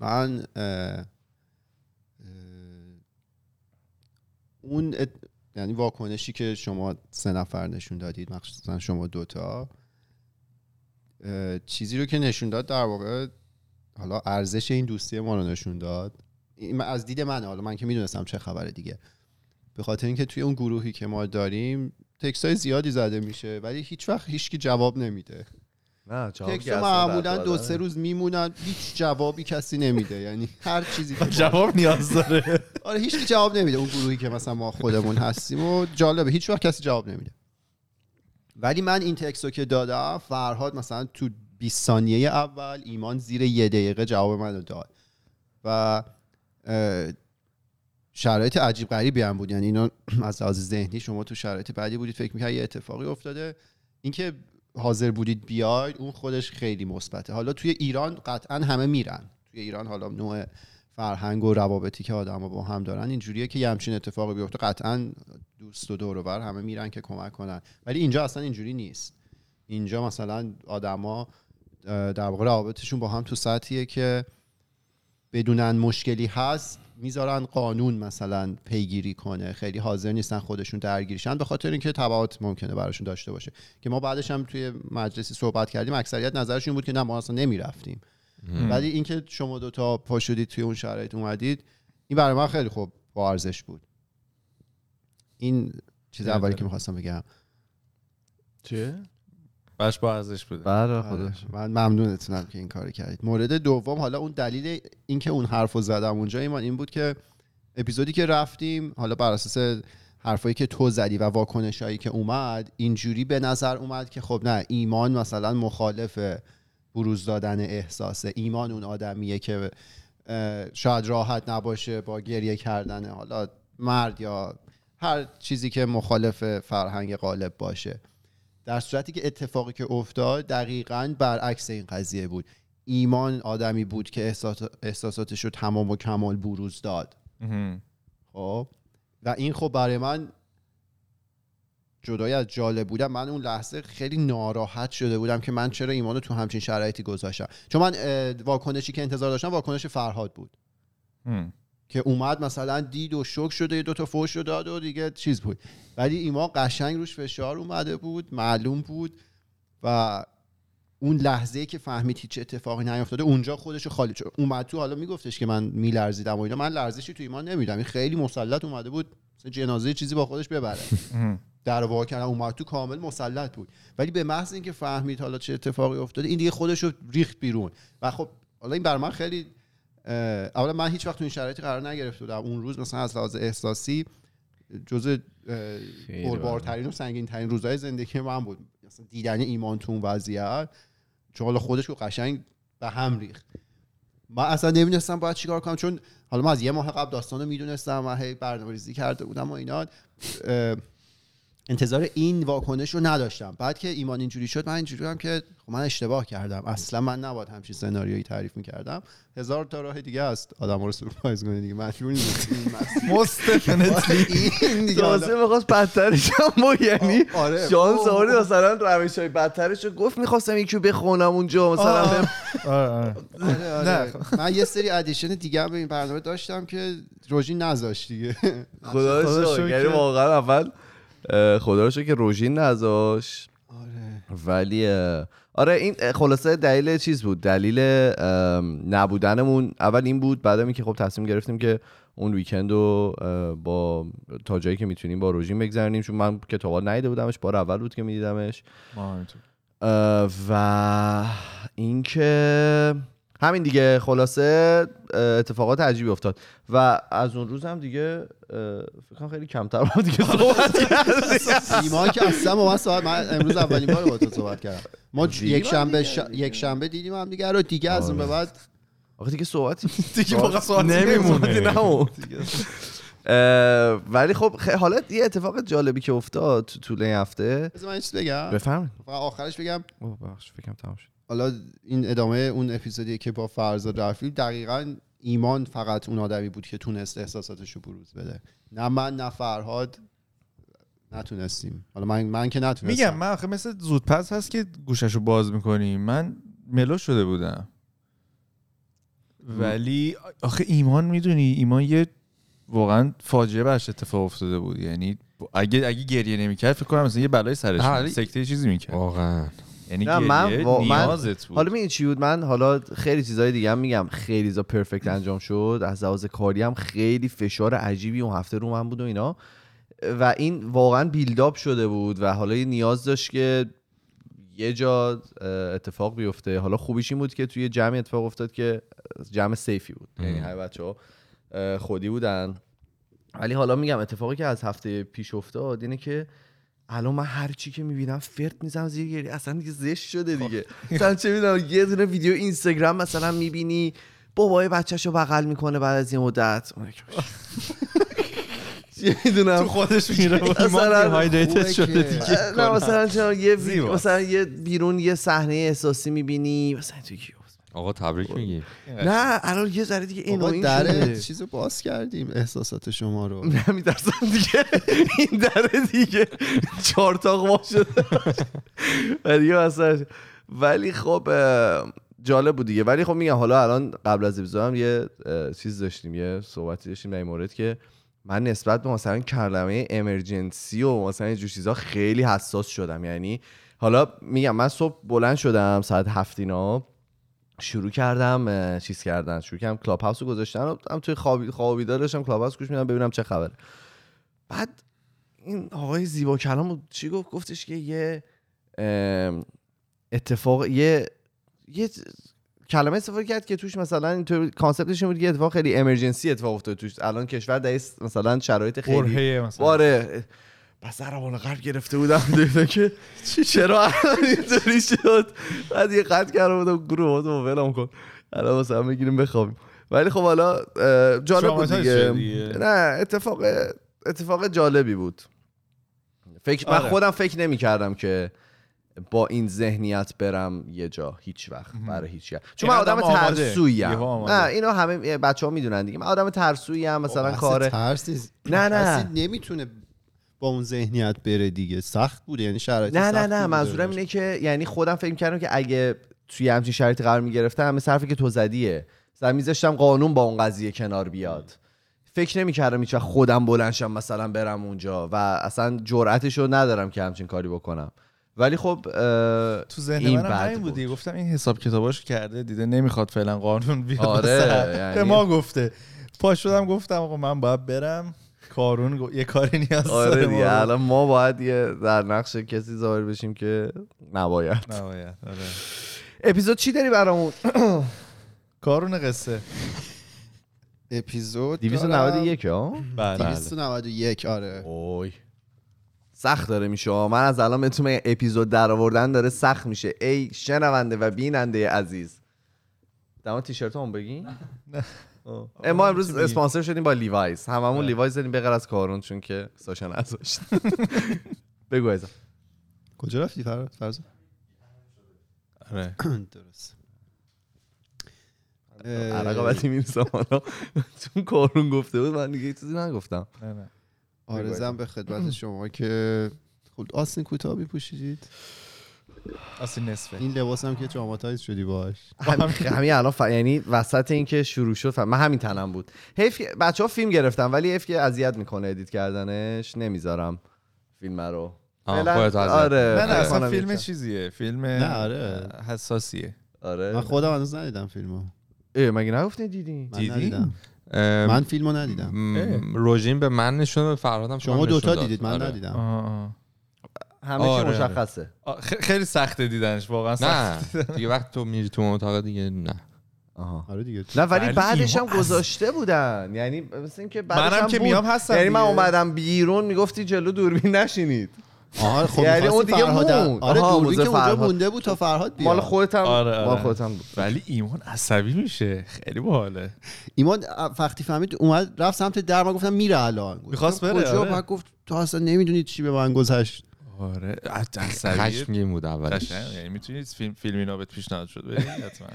من اون ات- یعنی واکنشی که شما سه نفر نشون دادید مخصوصا شما دوتا چیزی رو که نشون داد در واقع حالا ارزش این دوستی ما رو نشون داد. از دید من حالا من که می‌دونستم چه خبره دیگه. به خاطر اینکه توی اون گروهی که ما داریم تکست زیادی زده میشه ولی هیچ وقت هیچکی جواب نمیده. نه تکست معمولا دو سه روز میمونن هیچ جوابی کسی نمیده. یعنی هر چیزی که جواب نیاز داره. آره هیچ جواب نمیده. اون گروهی که مثلا ما خودمون هستیم و جالبه. هیچ وقت کسی جواب نمیده. ولی من این تکست رو که دادم فرهاد مثلا تو 20 ثانیه اول ایمان زیر یه دقیقه جواب منو داد. و شرایط عجیب غریبی هم بود. یعنی اینا از لحاظ ذهنی شما تو شرایط بعدی بودید فکر می‌کردید یه اتفاقی افتاده. اینکه حاضر بودید بیاید اون خودش خیلی مثبته. حالا توی ایران قطعا همه میرن. توی ایران حالا نوع فرهنگ و روابطی که آدم با هم دارن اینجوریه که یه همچین اتفاقی بیفته. قطعا دوست و دور همه میرن که کمک کنن. ولی اینجا اصلا اینجوری نیست. اینجا مثلا آدما در واقع روابطشون با هم تو سطحیه که بدونن مشکلی هست. می‌ذارن قانون مثلا پیگیری کنه. خیلی حاضر نیستن خودشون درگیرشن به خاطر اینکه تبعات ممکنه براشون داشته باشه. که ما بعدش هم توی مجلسی صحبت کردیم اکثریت نظرشون بود که نه ما اصلا نمی‌رفتیم. ولی اینکه شما دوتا پا شدید توی اون شرایط اومدید این برای من خیلی خوب با ارزش بود. این چیز. اولی که می‌خواستم بگم. چیه؟ باش با ارزش بوده بله آره، من ممنونتونم که این کار کردید. مورد دوم حالا اون دلیل اینکه اون حرف رو زدم اونجا ایمان این بود که اپیزودی که رفتیم حالا بر اساس حرفایی که تو زدی و واکنشایی که اومد اینجوری به نظر اومد که خب نه ایمان مثلا مخالف بروز دادن احساسه. ایمان اون آدمیه که شاید راحت نباشه با گریه کردن حالا مرد یا هر چیزی که مخالف فرهنگ غالب باشه. در صورتی که اتفاقی که افتاد دقیقا برعکس این قضیه بود. ایمان آدمی بود که احساس- احساساتش رو تمام و کمال بروز داد. خب؟ و این خب برای من جدای از جالب بودم من اون لحظه خیلی ناراحت شده بودم که من چرا ایمان رو تو همچین شرایطی گذاشتم. چون من واکنشی که انتظار داشتم واکنش فرهاد بود. که اومد مثلا دید و شک شده یه دوتا فوش رو داد و دیگه چیز بود. ولی ایمان قشنگ روش فشار اومده بود معلوم بود و اون لحظه که فهمید هیچ اتفاقی نیافتاده اونجا خودش خالی شد. اومد تو حالا میگفتش که من میلرزیدم و اینا من لرزشی تو ایمان نمیدم این خیلی مسلط اومده بود مثل جنازه چیزی با خودش ببره. در وا کردن اومد تو کامل مسلط بود. ولی به محض اینکه فهمید حالا چه اتفاقی افتاده این دیگه خودش رو ریخت بیرون. و خب حالا این بر من خیلی اولا من هیچ وقت تو این شرایطی قرار نگرفته بودم. اون روز مثلا از لحاظ احساسی جزء پربارترین و سنگین ترین روزهای زندگی من بود. مثلا دیدن ایمان تو اون وضعیت چون حالا خودش رو قشنگ به هم ریخت. من اصلا نمی‌دونستم باید چیکار کنم چون حالا من از یه ماه قبل داستان رو می‌دونستم و هی برنامه ریزی کرده بودم و اینا. انتظار این واکنش رو نداشتم. بعد که ایمان اینجوری شد من اینجوری هم که خب من اشتباه کردم. اصلا من نباید همچین سناریویی تعریف می‌کردم. هزار تا راه دیگه است. آدم رو سورپرایز کنه دیگه. مجبور نیست این دیگه تازه می‌خواست بدترش هم یعنی آره. شانس اوه. آوردی مثلا روش های بدترش رو گفت می‌خواستم یکی بخونم اونجا مثلا آره آره آره. آره. من یه سری ادیشن دیگه به این برنامه داشتم که روژی نذاشت دیگه. خدا شکر. یعنی واقعا اول خدا رو که روژین نذاشت. آره. ولی آره این خلاصه دلیل چیز بود؟ دلیل نبودنمون اول این بود بعد اینکه خب تصمیم گرفتیم که اون ویکند رو با تا جایی که می‌تونیم با روژین بگذرونیم. چون من کتابا ندیده بودمش بار اول بود که میدیدمش. و اینکه همین دیگه خلاصه اتفاقات عجیبی افتاد. و از اون روز هم دیگه فکر کنم خیلی کمتر با دیگه صحبت کردیم. ایمان که اصلا با من صحبت من امروز اولین بار با تو صحبت کردم. ما یک شنبه. یک شنبه دیدیم هم دیگه رو دیگه از اون به بعد آخه دیگه صحبتی دیگه واقعا سوالی نمیمونه. نمیمونه. ولی خب حالا یه اتفاق جالبی که افتاد تو طول این هفته بذار من چیز بگم. فقط آخرش بگم. بخش فکرم تمام شد. حالا این ادامه اون اپیزودی که با فرزاد رفتیم دقیقا ایمان فقط اون آدمی بود که تونست احساساتش رو بروز بده. نه من نه فرهاد نتونستیم. حالا من من که نتونستم. میگم من آخه مثل زودپس هست که گوششو باز می‌کنیم من ملو شده بودم. ولی آخه ایمان می‌دونی ایمان یه واقعا فاجعه براش اتفاق افتاده بود. یعنی اگه اگه گریه نمی‌کرد فکر کنم مثلا یه بلای سرش آره. سکته چیزی می‌کرد. واقعا. یعنی نه، من من- نیازت بود. حالا می چی بود؟ من حالا خیلی چیزای دیگه هم میگم. خیلی چیزا پرفکت انجام شد. از لحاظ کاری هم خیلی فشار عجیبی اون هفته رو من بود و اینا. و این واقعا بیلداپ شده بود و حالا یه نیاز داشت که یه جا اتفاق بیفته. حالا خوبیش این بود که توی جمع اتفاق افتاد که جمع سیفی بود. یعنی همه بچه ها خودی بودن. ولی حالا میگم اتفاقی که از هفته پیش افتاد اینه که الان من هر چی که می‌بینم فرد می‌زنم زیر گریه. اصلا دیگه زشت شده دیگه. مثلا چه می‌دونم یه دونه ویدیو اینستاگرام مثلا می‌بینی بابای بچهش رو بغل می‌کنه بعد از یه مدت. چه می‌دونم. تو خودش میره مثلا خوبه شده دیگه نه مثلا یه. مثلا یه بیرون یه صحنه احساسی می‌بینی. مثلا تو آقا تبریک میگی. نه الان یه ذره دیگه اینو در شده. چیزو باز کردیم احساسات شما رو. نمیترسم دیگه. این دره دیگه چهار تا وا شده. و دیگه مثلا ولی خب جالب بود دیگه. ولی خب میگم حالا الان قبل از اپیزود هم یه چیز داشتیم یه صحبتی داشتیم در این مورد که من نسبت به مثلا کلمه امرجنسی و مثلا اینجور چیزا خیلی حساس شدم. یعنی حالا میگم من صبح بلند شدم ساعت هفت اینا. شروع کردم چیز کردن شروع کردم کلاب هاوس رو گذاشتن و هم توی خوابی خوابی داشتم کلاب هاوس گوش میدم ببینم چه خبره. بعد این آقای زیبا کلام چی گفت؟ گفتش که یه اتفاق یه یه کلمه استفاده کرد که توش مثلا اینطور concept ش این بود که اتفاق خیلی emergency اتفاق افتاد توش. الان کشور در مثلا شرایط خیلی برهه مثلا بس ضربان قلب گرفته بودم دیدم که چرا الان اینطوری شد بعد یه قطع کرده بودم گروه تو ولم کن الان مثلا بگیریم بخوابیم ولی خب حالا جالب بود دیگه. نه اتفاق اتفاق جالبی بود فکر من آره. خودم فکر نمی کردم که با این ذهنیت برم یه جا هیچ وقت برای هیچ جا چون من آدم. ترسویی آماده. نه اینو همه بچه ها می‌دونن دیگه من آدم ترسویی هم مثلا بحث کار ترس نیست. نه، نه. نمی‌تونه با اون ذهنیت بره دیگه. سخت بوده یعنی شرایط نه نه نه منظورم. اینه که یعنی خودم فکر کردم که اگه توی همچین شرایطی قرار می‌گرفتم همه صرفی که تو زدیه. مثلا میذاشتم قانون با اون قضیه کنار بیاد. فکر نمی‌کردم هیچ خودم بلنشم مثلا برم اونجا و اصلا جرأتش رو ندارم که همچین کاری بکنم. ولی خب تو ذهن این من بد همین بود. بودی گفتم این حساب کتاباش کرده دیده نمی‌خواد فعلا قانون بیاد. آره،. یعنی- به ما گفته. پا شدم گفتم آقا من باید برم. کارون گو- یه کاری نیاز آره دیگه. الان ما باید یه در نقش کسی ظاهر بشیم که نباید. نباید آره. اپیزود چی داری برامون؟ کارون قصه. اپیزود 291 ها بله. 291 آره. اوی. سخت داره میشه من از الان بهتون میگم اپیزود در آوردن داره سخت میشه. ای شنونده و بیننده عزیز. دما تیشرت هم بگی؟ آه. ما امروز. اسپانسر شدیم با لیوایز. هممون. لیوایز داریم به غیر از کارون چون که ساشا نذاشت. بگو ازم کجا رفتی فراد فرزا آره. درست. عرقا بدی می‌رسم حالا چون کارون گفته بود من دیگه چیزی نگفتم. نه نه. آرزم به خدمت شما که خود آستین کوتاه پوشیدید اصلا نصفه. این لباس هم که traumatize شدی باش. همین همین الان ف... یعنی وسط اینکه شروع شد ف... من همین تنم بود. حیف بچه ها فیلم گرفتم ولی حیف که اذیت می‌کنه edit کردنش نمی‌ذارم فیلم رو. آره نه نه فعلا اصلا فیلم. چیزیه. فیلم نه، آره. حساسیه. آره. من خودم هنوز ندیدم فیلمو. مگه نگفتی دیدی؟ من دیدی؟ ندیدم. من فیلمو ندیدم. م، روژین به من نشون به فرهادم شما نشون دوتا. دیدید من آره. ندیدم. همه چی آره، آره. مشخصه خیلی سخته دیدنش واقعا نه سخت دیگه وقت تو میری تو اتاق دیگه نه آها آره دیگه نه ولی بعدش هم گذاشته بودن یعنی مثل اینکه بعدش منم هم که. میام هستم یعنی من. اومدم بیرون می‌گفتی جلو دوربین نشینید آها خب یعنی اون دیگه فرهاد-. آره دوربین که اونجا. مونده بود تا فرهاد بیاد مال خودت هم آره، آره. مال خودت هم بود ولی ایمان عصبی میشه خیلی باحاله ایمان وقتی فهمید اومد رفت سمت در من گفتم میره الان می‌خواست بره، کجا آره. بعد گفت تو اصلا نمی‌دونید چی به من گذشت آره. عصبی خشمگین بود اولش. یعنی می‌تونید فیلم فیلم اینا بهت پیشنهاد شد ببین حتما.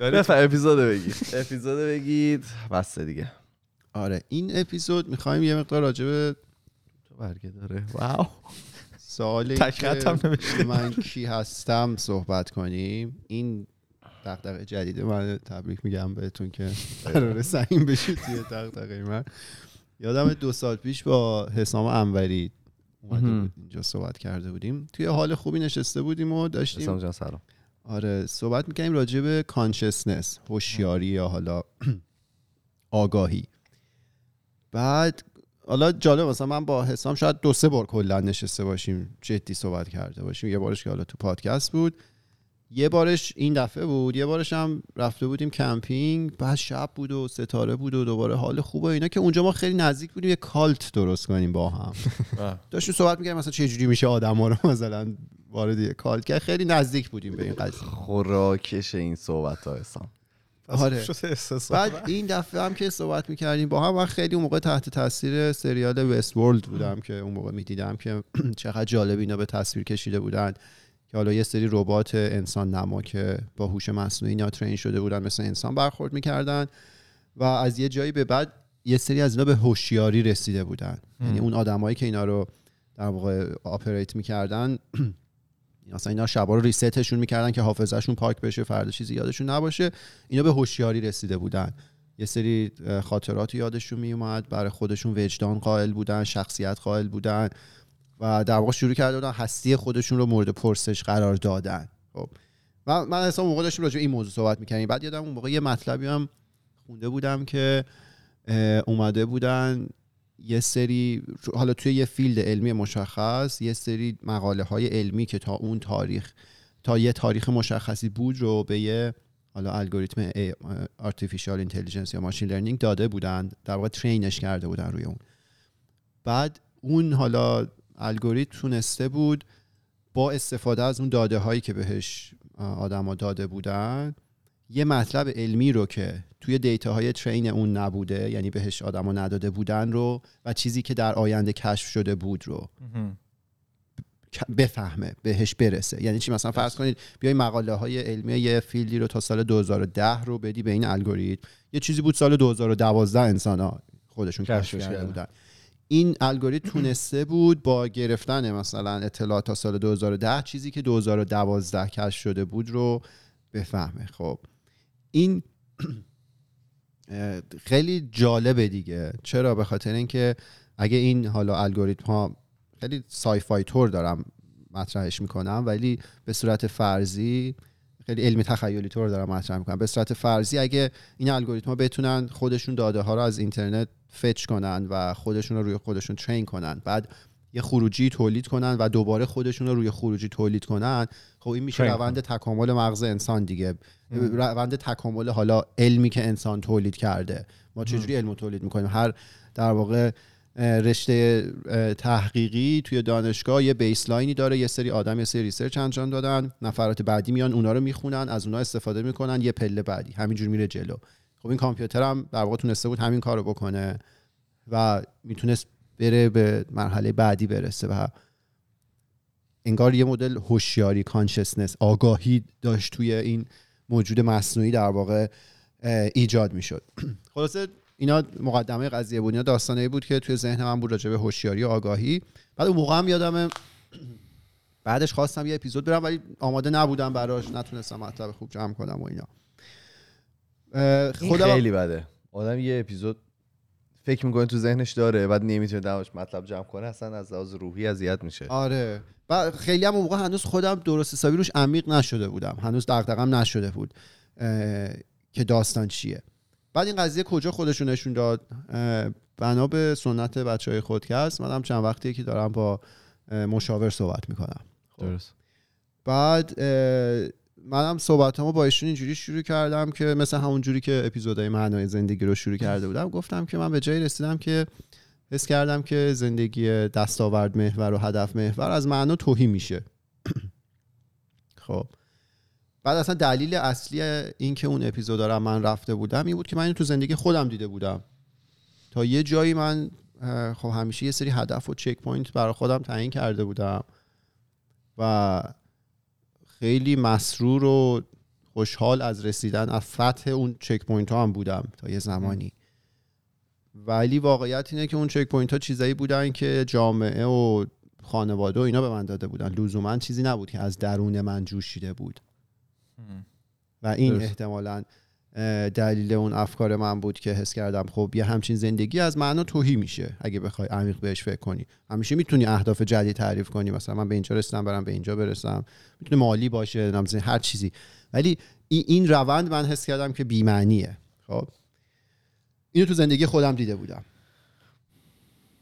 بفر اپیزود بگید. اپیزود بگید. بسته دیگه. آره این اپیزود می‌خوایم یه مقدار راجع به تو برگه داره. واو. سوالی که. من کی هستم صحبت کنیم. این دغدغه جدید من تبریک میگم بهتون که قرار سعیم بشید توی دغدغه من. یادم دو سال پیش با حسام انوری اومده. بود اینجا صحبت کرده بودیم. توی حال خوبی نشسته بودیم و داشتیم حسام جان سلام. آره صحبت می‌کنیم راجع به consciousness هوشیاری یا حالا آگاهی. بعد حالا جالب مثلا من با حسام شاید دو سه بار کلا نشسته باشیم جدی صحبت کرده باشیم. یه بارش که حالا تو پادکست بود. یه بارش این دفعه بود یه بارش هم رفته بودیم کمپینگ بعد شب بود و ستاره بود و دوباره حال خوب و اینا که اونجا ما خیلی نزدیک بودیم یه cult درست کنیم با هم. آه. داشتیم صحبت می‌کردیم مثلا چه جوری میشه آدم ها رو مثلا وارد یه کالت کرد خیلی نزدیک بودیم به این قضیه. خوراکش این صحبت ها حسام. آره. بعد این دفعه هم که صحبت می‌کردیم با هم من خیلی اون موقع تحت تاثیر سریال وست ورلد بودم که اون موقع می‌دیدم که چقدر جالب اینا به تصویر کشیده بودن. که حالا یه سری ربات انسان نما که با هوش مصنوعی اینا ترین شده بودن مثل انسان برخورد می‌کردن و از یه جایی به بعد یه سری از اینا به هوشیاری رسیده بودن. یعنی اون آدمایی که اینا رو در واقع آپریت می‌کردن مثلا اینا شبا رو ریستشون می‌کردن که حافظهشون پاک بشه فردا چیزی یادشون نباشه اینا به هوشیاری رسیده بودن. یه سری خاطرات یادشون میومد برای خودشون وجدان قائل بودن شخصیت قائل بودن. و در واقع شروع کرده بودن هستی خودشون رو مورد پرسش قرار دادن. خب. من من اصلا موقع داشتیم راجع این موضوع صحبت می‌کنیم بعد یادم اون موقع یه مطلبی هم خونده بودم که اومده بودن یه سری حالا توی یه field علمی مشخص یه سری مقاله های علمی که تا اون تاریخ تا یه تاریخ مشخصی بود رو به یه حالا الگوریتم artificial intelligence یا machine learning داده بودن. در واقع train ش کرده بودن روی اون. بعد اون حالا الگوریتم تونسته بود با استفاده از اون داده هایی که بهش آدما داده بودن یه مطلب علمی رو که توی دیتا های ترین اون نبوده یعنی بهش آدما نداده بودن رو و چیزی که در آینده کشف شده بود رو بفهمه بهش برسه. یعنی چی؟ مثلا فرض کنید بیای مقاله های علمی یه فیلدی رو تا سال 2010 رو بدی به این الگوریتم. یه چیزی بود سال 2012 انسان ها خودشون کشف کرده. بودن. این الگوریتم تونسته بود با گرفتن مثلا اطلاعات تا سال 2010 چیزی که 2012 کشف شده بود رو بفهمه. خب این خیلی جالبه دیگه. چرا؟ به خاطر اینکه اگه این حالا الگوریتم ها خیلی سایفای تور دارم مطرحش می‌کنم ولی به صورت فرضی خیلی علمی تخیلی طور دارم مطرح می‌کنم. به صورت فرضی اگه این الگوریتم ها بتونن خودشون داده ها رو از اینترنت فچ کنن و خودشون رو روی خودشون ترین کنن. بعد یه خروجی تولید کنن و دوباره خودشون رو روی خروجی تولید کنن. خب این میشه روند تکامل مغز انسان دیگه. روند تکامل حالا علمی که انسان تولید کرده. ما چجوری علم تولید می‌کنیم؟ هر در واقع رشته تحقیقی توی دانشگاه یه baseline ی داره. یه سری آدم یه سری research انجام دادن. نفرات بعدی میان اونا رو می‌خونن از اونا استفاده می‌کنن. یه پله بعدی. همینجور میره جلو. خب این کامپیوتر هم در واقع تونسته بود همین کارو بکنه و می‌تونست بره به مرحله بعدی برسه و انگار یه مدل هوشیاری کانشسنس آگاهی داشت توی این موجود مصنوعی در واقع ایجاد می‌شد. خلاصه اینا مقدمه قضیه بود اینا داستانه بود که توی ذهن من بود راجع به هوشیاری و آگاهی. بعد اون موقع هم یادمه بعدش خواستم یه اپیزود برم ولی آماده نبودم براش نتونستم مطلب خوب جمع کنم و اینا. خودم خیلی بده. آدم یه اپیزود فکر می‌کنه تو ذهنش داره بعد نمی‌تونه درش مطلب جمع کنه اصلا از لحاظ روحی اذیت میشه. آره. و خیلی هم اون موقع هنوز خودم درست حسابی روش عمیق نشده بودم. هنوز دغدغم نشده بود که داستان چیه. بعد این قضیه کجا خودشون نشون داد؟ بنا به سنت بچه های خودکست. من هم چند وقتیه که دارم با مشاور صحبت می‌کنم. درست. بعد منم صحبتامو با ایشون اینجوری شروع کردم که مثل همون جوری که اپیزودهای معنای زندگی رو شروع کرده بودم گفتم که من به جایی رسیدم که حس کردم که زندگی دستاورد محور و هدف محور از معنا تهی میشه. خب. بعد اصلا دلیل اصلی این که اون اپیزود رو من رفته بودم این بود که من اینو تو زندگی خودم دیده بودم. تا یه جایی من خب همیشه یه سری هدف و checkpoint برای خودم تعیین کرده بودم و خیلی مسرور و خوشحال از رسیدن از فتح اون checkpoint ها هم بودم تا یه زمانی. ولی واقعیت اینه که اون چک پوینت ها چیزایی بودن که جامعه و خانواده و اینا به من داده بودن. لزوما چیزی نبود که از درون من جوشیده بود. و این درست. احتمالا دلیل اون افکار من بود که حس کردم خب یه همچین زندگی از معنا توهی میشه اگه بخوای عمیق بهش فکر کنی. همیشه می‌تونی اهداف جدید تعریف کنی. مثلا من به اینجا رسیدم برم به اینجا برسم. می‌تونه مالی باشه هر چیزی. ولی این روند من حس کردم که بی‌معنیه. خب؟ اینو تو زندگی خودم دیده بودم.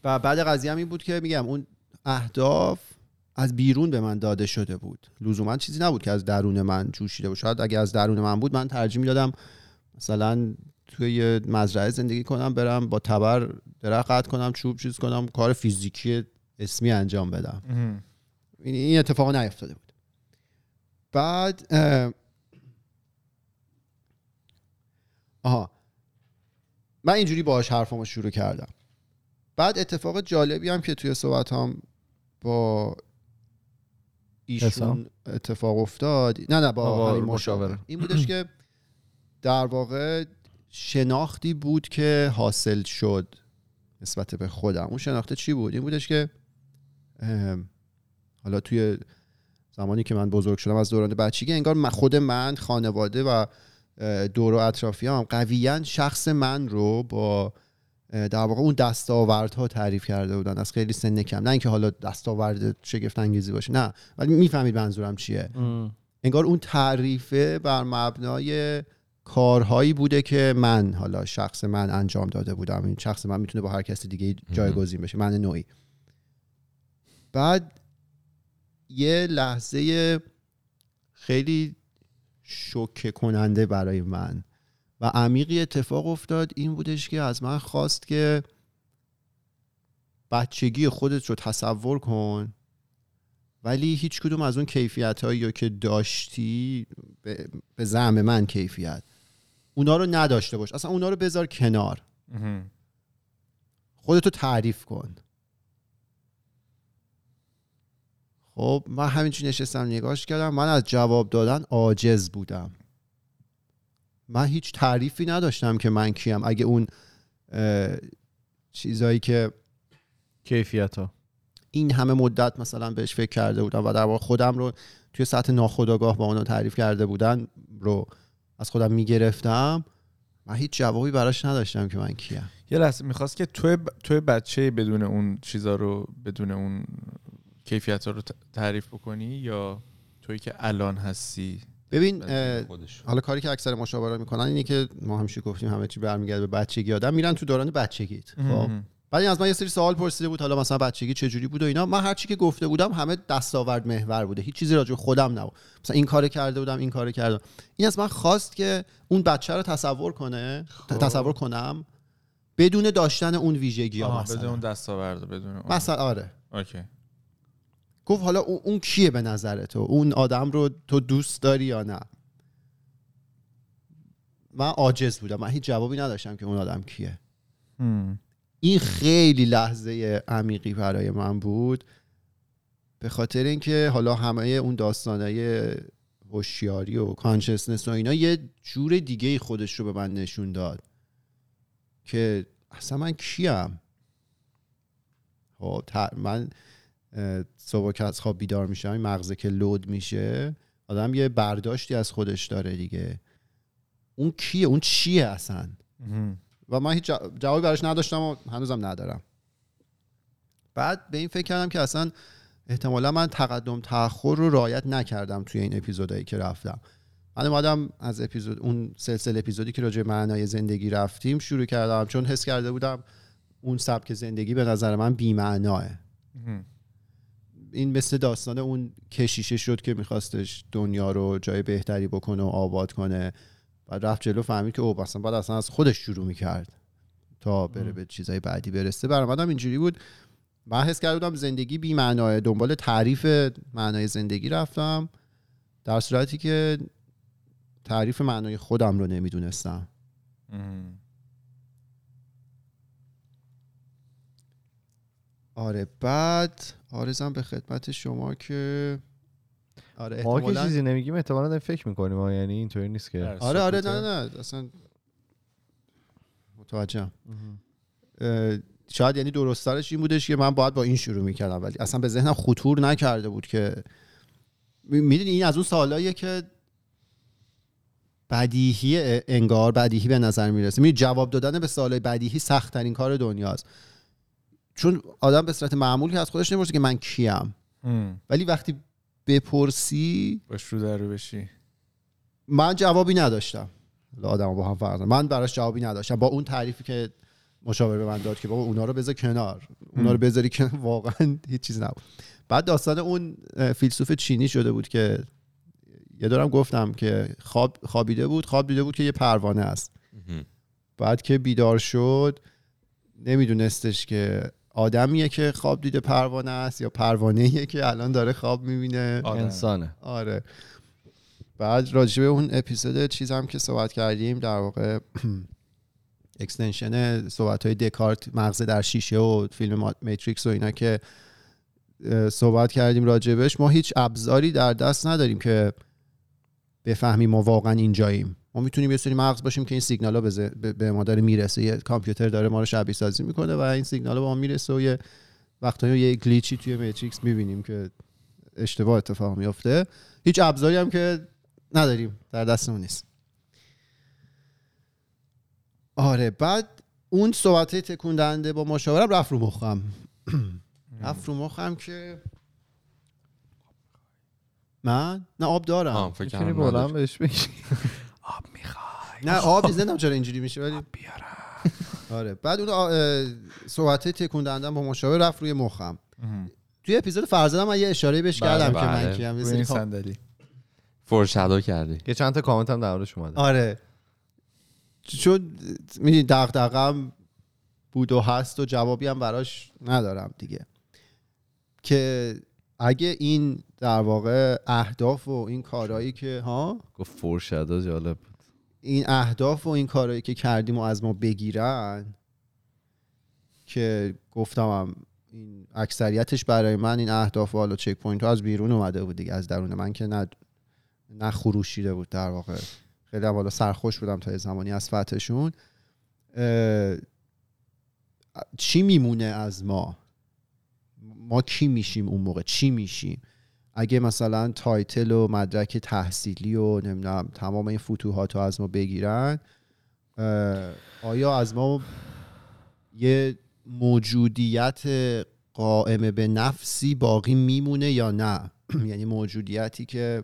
و بعد قضیه هم این بود که میگم اون اهداف از بیرون به من داده شده بود. لزوما چیزی نبود که از درون من جوشیده بود. شاید اگه از درون من بود من ترجیح می‌دادم مثلا توی یه مزرعه زندگی کنم برم با تبر درخت قطع کنم چوب چیز کنم کار فیزیکی اسمی انجام بدم. این- اتفاق نیفتاده بود. بعد آها. من اینجوری باهاش حرفمو شروع کردم. بعد اتفاق جالبی هم که توی صحبت هم با ایشون؟ اتفاق افتاد. نه نه با, با. مشاوره این بودش که در واقع شناختی بود که حاصل شد نسبت به خودم. اون شناخته چی بود؟ این بودش که ام، حالا توی زمانی که من بزرگ شدم از دوران بچگی انگار من- خود من خانواده و دور و اطرافیام قویا شخص من رو با در واقع اون دستاوردها تعریف کرده بودن. از خیلی سن کم. نه اینکه حالا دستاورد شگفت انگیزی باشه نه. ولی می‌فهمید منظورم چیه. انگار اون تعریفه بر مبنای کارهایی بوده که من حالا شخص من انجام داده بودم. این شخص من می‌تونه با هر کس دیگه جایگزین بشه. من نوعی. بعد یه لحظه خیلی شوکه کننده برای من و عمیقی اتفاق افتاد این بودش که از من خواست که بچگی خودت رو تصور کن. ولی هیچ کدوم از اون کیفیت هایی که داشتی به, زعم من کیفیت. اونا رو نداشته باش. اصلا اونا رو بذار کنار. خودتو تعریف کن. خب من همینجوری نشستم نگاش کردم. من از جواب دادن عاجز بودم. من هیچ تعریفی نداشتم که من کیم. اگه اون چیزایی که کیفیت ها این همه مدت مثلا بهش فکر کرده بودم و در واقع خودم رو توی سطح ناخودآگاه با اونا تعریف کرده بودن رو از خودم می‌گرفتم. من هیچ جوابی براش نداشتم که من کیم. یه لحظه می‌خواست که توی, ب... توی بچه بدون اون چیزا رو بدون اون کیفیت ها رو تعریف بکنی یا توی که الان هستی؟ ببین حالا کاری که اکثر مشاوران می‌کنن اینه که ما همیشه گفتیم همه چی برمیگرده به بچگی آدم میرن تو دوران بچگیت. خب. بعد این از من یه سری سوال پرسیده بود حالا مثلا بچگی چه جوری بود و اینا. من هر چی که گفته بودم همه دستاورد محور بوده هیچ چیزی راجع خودم نبود. مثلا این کارو کرده بودم این کارو کردم این از من خواست که اون بچه رو تصور کنه خب. تصور کنم بدون داشتن اون ویژگی ها مثلا. بدون دستاورد بدون اون. مثلا آره. اوکی. گفت حالا اون اون کیه به نظر تو؟ اون آدم رو تو دوست داری یا نه؟ من عاجز بودم. من هیچ جوابی نداشتم که اون آدم کیه. هم. این خیلی لحظه عمیقی برای من بود. به خاطر اینکه حالا همه اون داستانای هوشیاری و کانشسنس و اینا یه جور دیگه خودش رو به من نشون داد که اصلا من کیم. خب من صبح که از خواب بیدار میشم این مغزه که لود میشه آدم یه برداشتی از خودش داره دیگه. اون کیه؟ اون چیه اصلا. و من هیچ جوابی براش نداشتم و هنوزم ندارم. بعد به این فکر کردم که اصلا احتمالا من تقدم تاخر رو رعایت نکردم توی این اپیزودایی که رفتم. من اومدم از اپیزود اون سلسله اپیزودی که راجع معنای زندگی رفتیم شروع کردم چون حس کرده بودم اون سبک زندگی به نظر من بی‌معناه. این مثل داستان اون کشیشه شد که میخواستش دنیا رو جای بهتری بکنه و آباد کنه. و رفت جلو فهمید که او اصلا باید اصلا از خودش شروع می‌کرد تا بره به چیزای بعدی برسه. برای منم اینجوری بود. من حس کرده بودم زندگی بی معناه دنبال تعریف معنای زندگی رفتم در صورتی که تعریف معنای خودم رو نمی‌دونستم. آره بعد آرزم به خدمت شما که آره ما که احتمالاً- چیزی نمیگیم احتمالا داریم فکر می‌کنیم ما یعنی اینطوری نیست که. آره آره سکوته. نه نه اصلا متوجهم. شاید یعنی درسترش این بودش که من باید با این شروع می‌کردم ولی اصلا به ذهنم خطور نکرده بود که می‌دونی این از اون سوالاییه که بدیهی انگار بدیهی به نظر می‌رسه. می جواب دادن به سوالای بدیهی سخت ترین کار دنیاست. چون آدم به صورت معمولی از خودش نمی‌پرسه که من کیم. ولی وقتی بپرسی؟ باش رو در رو بشی. من جوابی نداشتم. آدم با هم فرق. من براش جوابی نداشتم. با اون تعریفی که مشاور به من داد که بابا اونا رو بذار کنار. اونا رو بذاری که واقعا هیچ چیز نبود. بعد داستان اون فیلسوف چینی شده بود که یه دارم گفتم که خواب خوابیده بود. خواب دیده بود که یه پروانه است. بعد که بیدار شد نمیدونستش که آدمیه که خواب دیده پروانه است یا پروانه که الان داره خواب می‌بینه. آدم. انسانه. آره. بعد راجع به اون اپیزود چیز هم که صحبت کردیم در واقع extension صحبت های دکارت مغز در شیشه و فیلم ما- میتریکس و اینا که صحبت کردیم راجبش ما هیچ ابزاری در دست نداریم که بفهمیم ما واقعا اینجاییم. ما می‌تونیم یه سری مغز باشیم که این سیگنال ها به, ز- به- به ما داره می‌رسه. یه کامپیوتر داره ما رو شبیه سازی می‌کنه و این سیگنال ها به ما می‌رسه و یه وقتایی یه glitch ی توی میتریکس می‌بینیم که اشتباه اتفاق میفته هیچ ابزاری هم که نداریم. در دستمون نیست. آره بعد اون صحبت تکون دهنده با مشاورم رفت رو مخم. رفت رو مخم که من؟ نه آب دارم. فکر کردم بهش بگی نه آب نمی‌دونم چرا اینجوری میشه ولی بیارم. آره. بعد اون آ- صحبت تکون دادن با مشاور رفت روی مخم. توی اپیزود فرزادم من یه اشاره بهش بله، کردم که بله. من کیم. یه سری صندلی. فورشادو کردی. یه چند تا کامنت هم در موردش اومده. آره. چون می‌دونی دغدغم بود و هست و جوابی هم براش ندارم دیگه. که اگه این در واقع اهداف و این کارهایی که ها؟ گفت فورشادو جالب بود. این اهداف و این کارهایی که کردیم و از ما بگیرن که گفتم هم این اکثریتش برای من این اهداف و حالا checkpoint ها از بیرون اومده بود دیگه از درون من که نه نه خروشیده بود در واقع. خیلی هم حالا سرخوش بودم تا زمانی از فتحشون. چی میمونه از ما؟ ما کی میشیم اون موقع؟ چی میشیم؟ اگه مثلا title و مدرک تحصیلی و نمی‌دونم تمام این فتوحات رو از ما بگیرن آیا از ما یه موجودیت قائم به نفسی باقی میمونه یا نه؟ یعنی موجودیتی که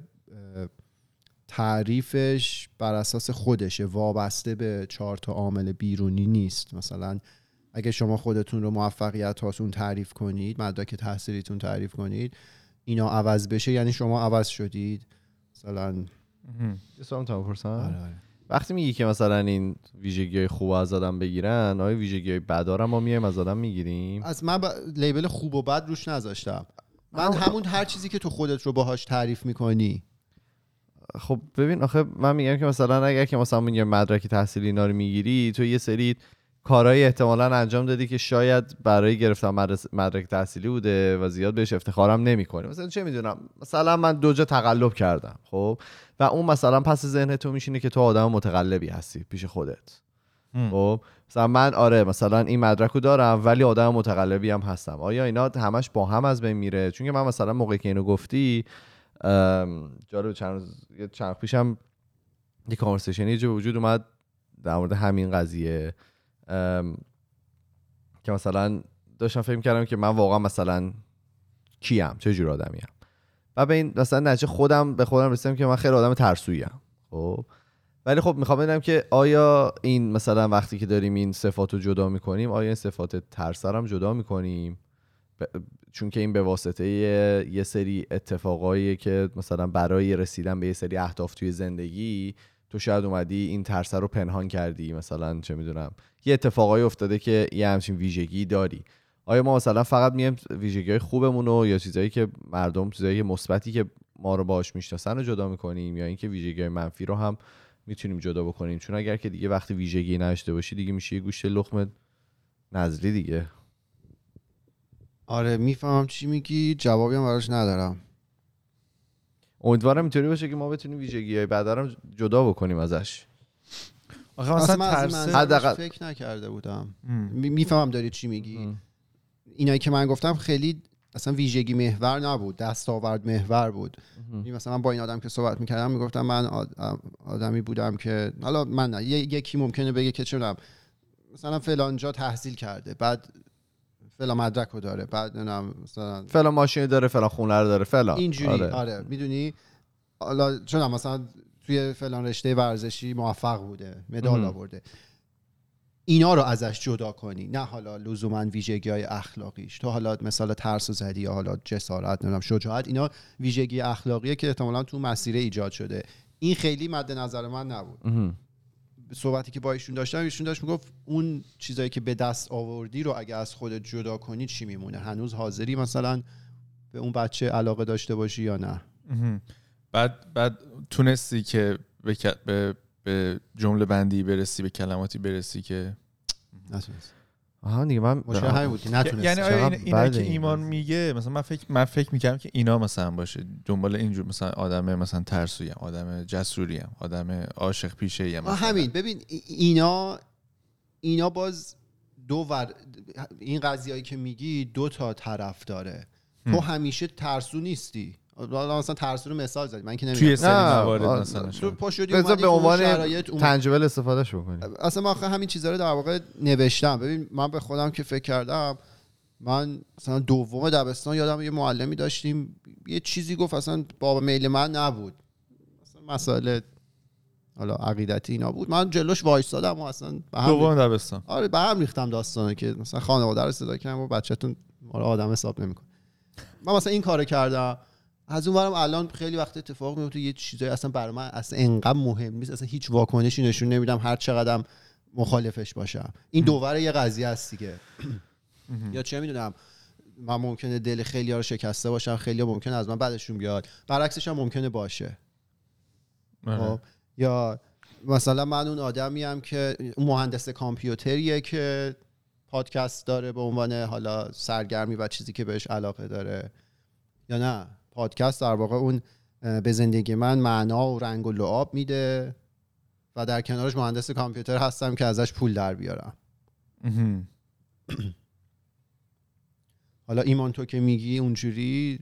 تعریفش بر اساس خودشه وابسته به چهار تا عامل بیرونی نیست. مثلا اگه شما خودتون رو موفقیت هاتون تعریف کنید مدرک تحصیلیتون تعریف کنید اینا عوض بشه یعنی شما عوض شدید. مثلا یه سوال می‌تونم بپرسم؟ آره. وقتی میگی که مثلا این ویژگی های خوب از آدم بگیرن آیا ویژگی های بد هم ما میایم از آدم می‌گیریم؟ از من ب... لیبل خوب و بد روش نذاشتم. من همون هر چیزی که تو خودت رو باهاش تعریف می‌کنی. خب ببین آخه من میگم که مثلا اگر که مثلا میگم مدرک تحصیلی اینا رو می‌گیری تو یه سری کارهایی احتمالا انجام دادی که شاید برای گرفتن مدرک تحصیلی بوده و زیاد بهش افتخارم نمی‌کنی. مثلا چه می‌دونم مثلا من دو جا تقلب کردم خب؟ و اون مثلا پس ذهن تو میشینه که تو آدم متقلبی هستی پیش خودت. خب؟ مثلا من آره مثلا این مدرک رو دارم ولی آدم متقلبی هم هستم. آیا اینا همش با هم از بین میره؟ چون که من مثلا موقعی که اینو گفتی جالب چند چند پیشم یه کانورسیشنی جو وجود اومد در مورد همین قضیه. که مثلا داشتم فکر کردم که من واقعا مثلا کیم چه جور آدمیم و به این مثلا نتیجه خودم به خودم رسیدم که من خیلی آدم ترسویم خب. ولی خب می‌خوام بدونم که آیا این مثلا وقتی که داریم این صفات رو جدا می‌کنیم آیا این صفات ترس هم جدا می‌کنیم؟ چون که این به واسطه یه, یه سری اتفاقایی که مثلا برای رسیدن به یه سری اهداف توی زندگی تو شاید اومدی این ترس رو پنهان کردی مثلا چه می‌دونم یه اتفاقایی افتاده که یه همچین ویژگی داری. آیا ما مثلا فقط میایم ویژگی های خوبمون رو یا چیزایی که مردم چیزایی مثبتی که ما رو باهاش می‌شناسن رو جدا می‌کنیم یا اینکه ویژگی های منفی رو هم می‌تونیم جدا بکنیم؟ چون اگر که دیگه وقتی ویژگی نداشته باشی دیگه میشه یه گوشه لخم نزلی دیگه. آره می‌فهمم چی میگی جوابی هم براش ندارم. امیدوارم اینطوری باشه که ما بتونیم ویژگی های بعد رو جدا بکنیم ازش. آخه اصلا مثلا من ترس حداقل- فکر نکرده بودم. هم. می- می‌فهمم داری چی میگی. اینایی که من گفتم خیلی اصلا ویژگی محور نبود دستاورد محور بود. یعنی مثلا من با این آدم که صحبت می‌کردم می‌گفتم من آد- آدمی بودم که حالا من نه یکی ممکنه بگه که چه مثلا فلان جا تحصیل کرده بعد فلان مدرک رو داره بعد مثلا فلان ماشین داره فلان خونه رو داره فلان. اینجوری آره. آره, می‌دونی؟ حالا چون مثلا توی فلان رشته ورزشی موفق بوده مدال. آورده. اینا رو ازش جدا کنی نه حالا لزوما ویژگی های اخلاقیش. تو حالا مثال ترس و زدی یا حالا جسارت نمی‌دونم شجاعت اینا ویژگی اخلاقیه که احتمالا تو مسیر ایجاد شده. این خیلی مد نظر من نبود. صحبتی که با ایشون داشتم ایشون داشت می‌گفت اون چیزایی که به دست آوردی رو اگه از خودت جدا کنی چی میمونه؟ هنوز حاضری مثلا به اون بچه علاقه داشته باشی یا نه. بعد بعد تونستی که به, به جمله بندی برسی به کلماتی برسی که نتونست آها دیگه من مشکل همین بود که نتونست. یعنی آیا چقدر این اینا بده که ایمان قضیه. میگه مثلا من فکر من فکر می‌کردم که اینا مثلا باشه دنبال اینجور مثلا آدم مثلا ترسویم آدم جسوریم آدم عاشق پیشه ام همین. ببین ای- اینا اینا باز دو ور این قضیه‌ای که میگی دو تا طرف داره. تو هم. همیشه ترسو نیستی. حالا مثلا ترسو رو مثال زدی. من که نمیگم توی سری موارد مثلا تو شاید. پا شدی بذار اومدی به عنوان تنجبل استفادهش بکنیم. اصلا من آخه همین چیزا رو در واقع نوشتم. ببین من به خودم که فکر کردم من مثلا دوم دبستان یادم یه معلمی داشتیم. یه چیزی گفت اصلا با میل من نبود. اصلا مسائل حالا عقیدتی اینا بود. من جلوش وایستادم و اصلا به هم دوم دبستان. آره به هم ریختم داستانه که مثلا خانواده رو صدا کردم و بچه‌تون آدم حساب نمیکن من مثلا این کارو کردم. از اون ورم الان خیلی وقت اتفاق میفته یه چیزایی اصلا برای من اصلا انقدر مهم نیست. اصلا هیچ واکنشی نشون نمیدم هر چقدرم مخالفش باشم. این دوور یه قضیه است دیگه. یا چه می‌دونم من ممکنه دل خیلی رو شکسته باشم خیلی ممکنه از من بعدشون بیاد. برعکسش هم ممکنه باشه. آره. خب یا مثلا من اون آدمی هم که مهندس کامپیوتریه که پادکست داره به عنوان حالا سرگرمی و چیزی که بهش علاقه داره. یا نه؟ پادکست در واقع اون به زندگی من معنا و رنگ و لعاب میده و در کنارش مهندس کامپیوتر هستم که ازش پول در بیارم. حالا ایمان تو که میگی اونجوری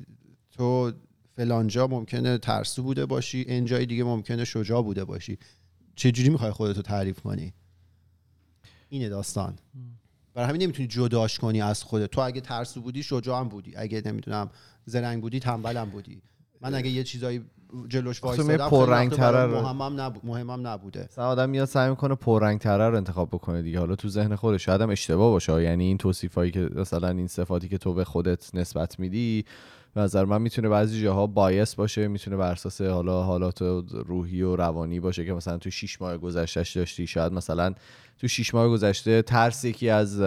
تو فلانجا ممکنه ترسو بوده باشی اینجای دیگه ممکنه شجاع بوده باشی. چجوری می‌خوای خودتو تعریف کنی؟ اینه داستان. برای همین نمی‌تونی جداش کنی از خودت. تو اگه ترسو بودی شجاع هم بودی. اگه نمی‌دونم زرنگ بودی تنبلم بودی. من اگه یه چیزایی جلوش وایسادم رو. برام مهمم نبود مهمم نبوده. مثلا آدم میاد سعی می‌کنه پررنگ تره رو انتخاب بکنه دیگه. حالا تو ذهن خودش شاید هم اشتباه باشه. یعنی این توصیفایی که مثلا این صفاتی که تو به خودت نسبت میدی به نظر من می‌تونه بعضی جاها بایس باشه می‌تونه بر اساس حالا حالات روحی و روانی باشه که مثلا تو 6 ماه گذشتهش داشتی شاید مثلا تو 6 ماه گذشته ترس یکی از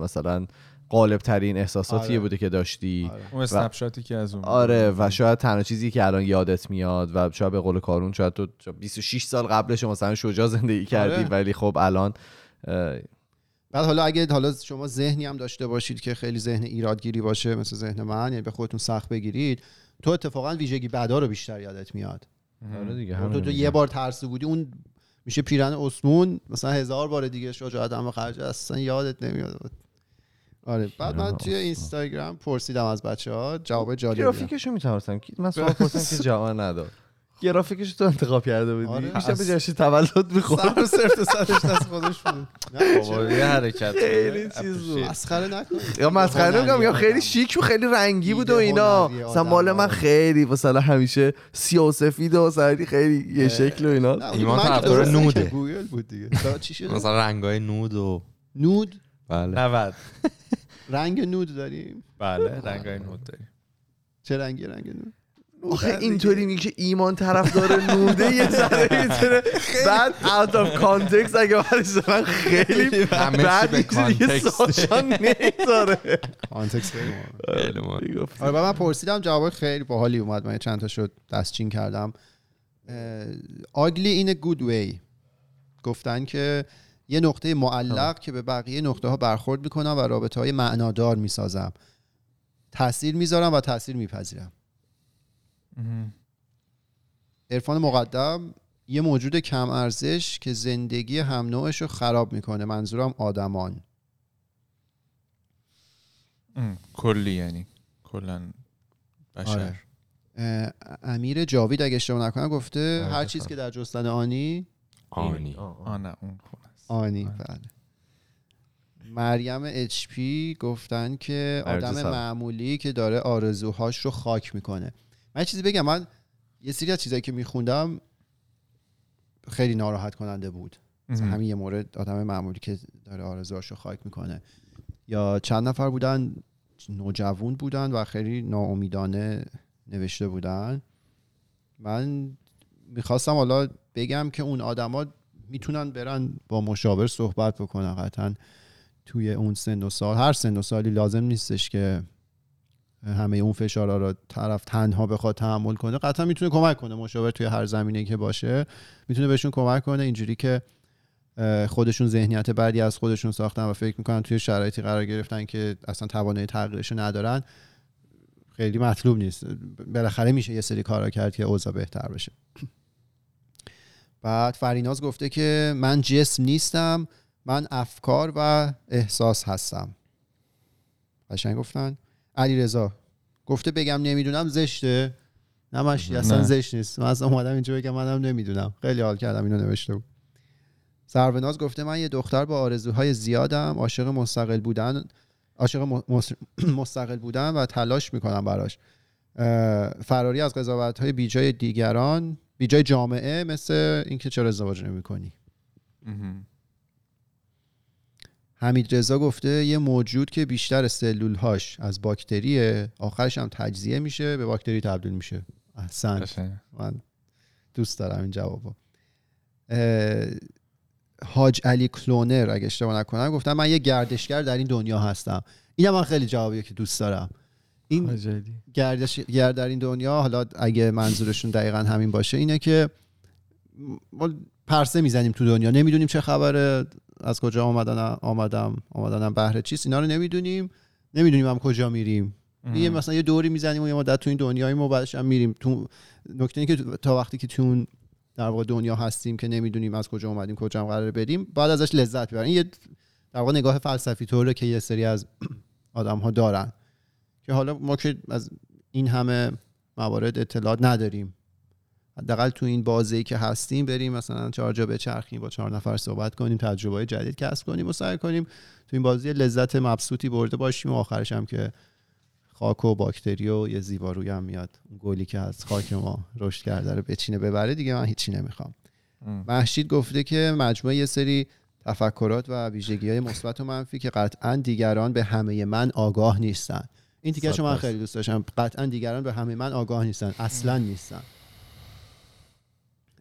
مثلا غالب ترین احساساتی آره. بوده که داشتی آره. اون اسنپ شاتی که از اون آره و شاید تنها چیزی که الان یادت میاد و شاید به قول کارون شاید تو شاید 26 سال قبلش مثلا شجاع زندگی کردی آره. ولی خب الان بعد حالا اگه حالا شما ذهنی هم داشته باشید که خیلی ذهن ایرادگیری باشه مثل ذهن من یعنی به خودتون سخت بگیرید تو اتفاقا ویژگی بعدا رو بیشتر یادت میاد. آره دیگه تو, تو. یه بار ترسو بودی اون میشه پیرن اسمون مثلا هزار بار دیگه شجاعت هم خرج اصلا یادت نمیاد. آره بعد من توی. اینستاگرام پرسیدم از بچه ها جواب جالبی گرافیکشو می‌تونستم من سوال پرسیدم که جواب نداد. گرافیکش تو انتخاب کرده بودی؟ آره. بیشتر به جشن تولد می‌خورد؟ سر و صرف صدش دست خودش بود. نه بابا یه حرکت خیلی چیز بود. مسخره نکنید. یا مسخره نمیگم یا خیلی شیک و خیلی رنگی بود و اینا. مثلا مال من آره. خیلی مثلا همیشه سیاه و سفید و مثلا خیلی یه شکل و اینا. ایمان طرفدار نوده. گوگل بود دیگه. چی مثلا رنگای نود و نود؟ بله. 90 رنگ نود داریم؟ بله رنگای نود داریم. چه رنگی؟ رنگ نود. آخه اینطوری میگه که ایمان طرفدار نوده یه ذره می‌تونه. بعد out of context اگه برش دارن خیلی بعد به میشه دیگه کانتکست. ساشا نمی‌ذاره. کانتکست خیلی. آره من پرسیدم جواب خیلی باحالی اومد. من چند تا شد دستچین کردم. آگلی این گود وی گفتن که یه نقطه معلق که به بقیه نقطه ها برخورد می‌کنم و رابطه های معنادار می‌سازم. تاثیر می‌ذارم و تاثیر میپذیرم. عرفان مقدم یه موجود کم ارزش که زندگی هم نوعش رو خراب می‌کنه. منظورم آدمان. کلی یعنی. کلا بشر. آره. امیر جاوید اگه اشتباه نکنم گفته آره، هر چیز که در جستن آنی آنی. آه نه اون آنی. بله. مریم اچ پی گفتن که آدم. معمولی که داره آرزوهاش رو خاک می‌کنه. من چیزی بگم من یه سری از چیزایی که میخوندم خیلی ناراحت کننده بود. همین یه مورد آدم معمولی که داره آرزوهاش رو خاک می‌کنه. یا چند نفر بودن نوجوان بودن و خیلی ناامیدانه نوشته بودن. من می‌خواستم حالا بگم که اون آدما می‌تونن برن با مشاور صحبت بکنن. قطعا توی اون سن و سال هر سن و سالی لازم نیستش که همه اون فشارها رو طرف تنها بخواد تحمل کنه قطعا می‌تونه کمک کنه مشاور توی هر زمینه که باشه. می‌تونه بهشون کمک کنه. اینجوری که خودشون ذهنیت بعدی از خودشون ساختن و فکر می‌کنن توی شرایطی قرار گرفتن که اصلا توانایی تغییرش ندارن خیلی مطلوب نیست. بالاخره میشه یه سری کارا کرد که اوضاع بهتر بشه. بعد فریناز گفته که من جسم نیستم من افکار و احساس هستم. قشنگ گفتن. علی رضا گفته بگم نمی‌دونم زشته. نه مشتی اصلا نه. زشت نیست. من اصلا اومدم اینجا بگم منم نمی‌دونم. خیلی حال کردم اینو نوشته بود. سروناز گفته من یه دختر با آرزوهای زیادم عاشق مستقل بودن عاشق مستقل بودن و تلاش می‌کنم براش. فراری از قضاوت های بیجای دیگران بیجای جامعه مثل اینکه چرا ازدواج نمی کنی مهم. حمید رضا گفته یه موجود که بیشتر سلولهاش از باکتریه. آخرش هم تجزیه میشه به باکتری تبدیل میشه. احسن. من دوست دارم این جوابو. حاج علی کلونر اگه اشتباه نکنم گفتم من یه گردشگر در این دنیا هستم. اینم من خیلی جوابیه که دوست دارم. این گردشگر در این دنیا حالا اگه منظورشون دقیقا همین باشه اینه که ما پرسه می‌زنیم تو دنیا. نمی‌دونیم چه خبره. از کجا آمدن آمدم؟ آمدنم بهره چیست؟ اینا رو نمی‌دونیم. نمی‌دونیم هم کجا میریم. یه مثلا یه دوری می‌زنیم و یه مدت تو این دنیاییم و بعدش هم میریم. تو نکته اینه که تا وقتی که تو اون در واقع دنیا هستیم که نمی‌دونیم از کجا اومدیم کجا هم قراره بریم بعد ازش لذت ببریم این یه در واقع نگاه فلسفی طوره که یه سری از آدم ها دارن. که حالا ما که از این همه موارد اطلاعات نداریم. حداقل تو این بازی که هستیم بریم مثلا چهار جا بچرخیم با چهار نفر صحبت کنیم تجربه های جدید کسب کنیم و سعی کنیم تو این بازی لذت مبسوطی برده باشیم و آخرش هم که خاک و باکتری و یه زیباروی هم میاد. اون گلی که از خاک ما رشد کرده رو بچینه ببره دیگه من هیچی نمی‌خوام. ام. محشید گفته که مجموعه یه سری تفکرات و ویژگی های مثبت و منفی که قطعا دیگران به همه من آگاه نیستن. این تیکش من صد خیلی دوست داشتم. قطعا دیگران به همه من آگاه نیستن. اصلا نیستن.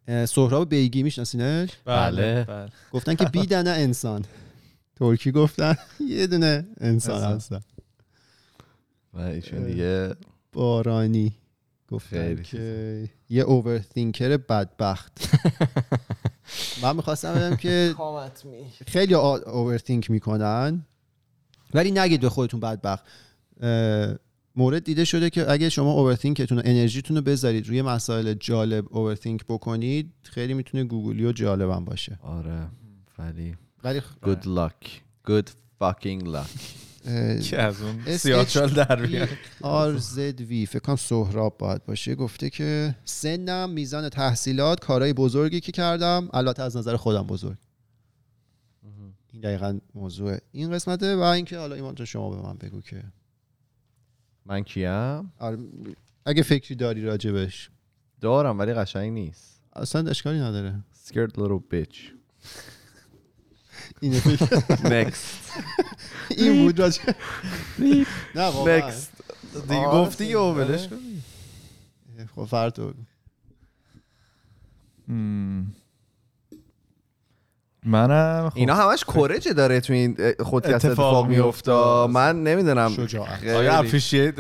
سهراب بیگی میشناسینش؟ بله. بله. گفتن که بیدنه انسان. ترکی گفتن یه دونه انسان. هستن. و ایشون دیگه بارانی گفتن که یه اوورثینکر بدبخت. من می‌خواستم بگم که خیلی اوورثینک می‌کنن ولی نگید به خودتون بدبخت. مورد دیده شده که اگه شما اوورثینکتون و انرژیتون رو بذارید روی مسائل جالب اوورثینک بکنید خیلی می‌تونه گوگلی و جالبم باشه. آره ولی ولی good luck. Good fucking luck. اه، که از اون SH سیاهچال در بیاد؟ RZV فکر کنم سهراب باید باشه. گفته که سنم میزان تحصیلات کارهای بزرگی که کردم. البته از نظر خودم بزرگ. این دقیقا موضوع این قسمته. و اینکه حالا ایمان شما به من بگو که من کیم. آره، اگه فکری داری راجبش. دارم ولی قشنگ نیست. اصلا اشکالی نداره. Scared little bitch. اینه next. این بود راجب. نه واقعا. Next. دیگه آره، گفتی و ولش کن خب فرد. منم خب. اینا همش کرجه داره تو این خودکست اتفاق اتفاق میفته. میفته من نمی‌دونم. آیا اپریشیت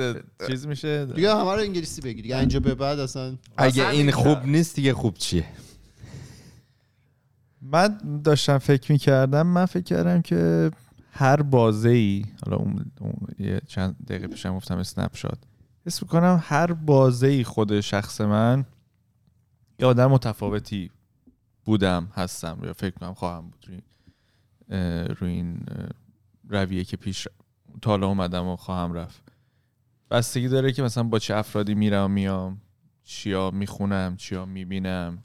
چیز میشه؟ دیگه همه رو انگلیسی بگی. دیگه اینجا به بعد اصلا. اگه این. خوب نیست دیگه خوب چیه؟ من داشتم فکر می‌کردم من فکر کردم که هر بازه ای حالا اون, اون یه چند دقیقه پیشم گفتم اسنپ شات حس می‌کنم هر بازه ای خود شخص من یه آدم متفاوتی بودم هستم یا فکر کنم خواهم بود روی, روی این رویه که پیش تا حالا اومدم و خواهم رفت. بستگی داره که مثلا با چه افرادی میرم میام چیا می‌خونم چیا می‌بینم.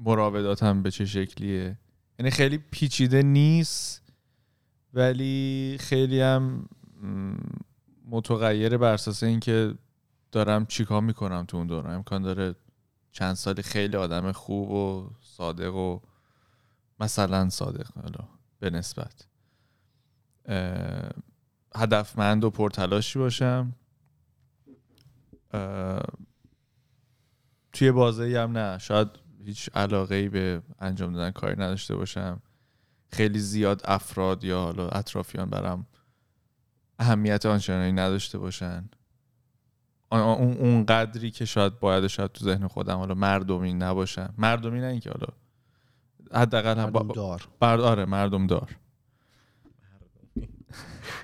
مراوداتم به چه شکلیه؟ یعنی خیلی پیچیده نیست ولی خیلی هم متغیره بر اساس اینکه دارم چیکار می‌کنم تو اون دوران. امکان داره چند سالی خیلی آدم خوب و صادق و مثلا صادق حالا به نسبت. هدفمند و پرتلاشی باشم. توی بازه هم نه. شاید هیچ علاقه ای به انجام دادن کاری نداشته باشم. خیلی زیاد افراد یا حالا اطرافیان برام اهمیت آنچنانی نداشته باشن. اون اون قدری که شاید باید شاید تو ذهن خودم حالا مردمی نباشم مردمی نه اینکه حالا حداقل هم مردم دار آره مردم دار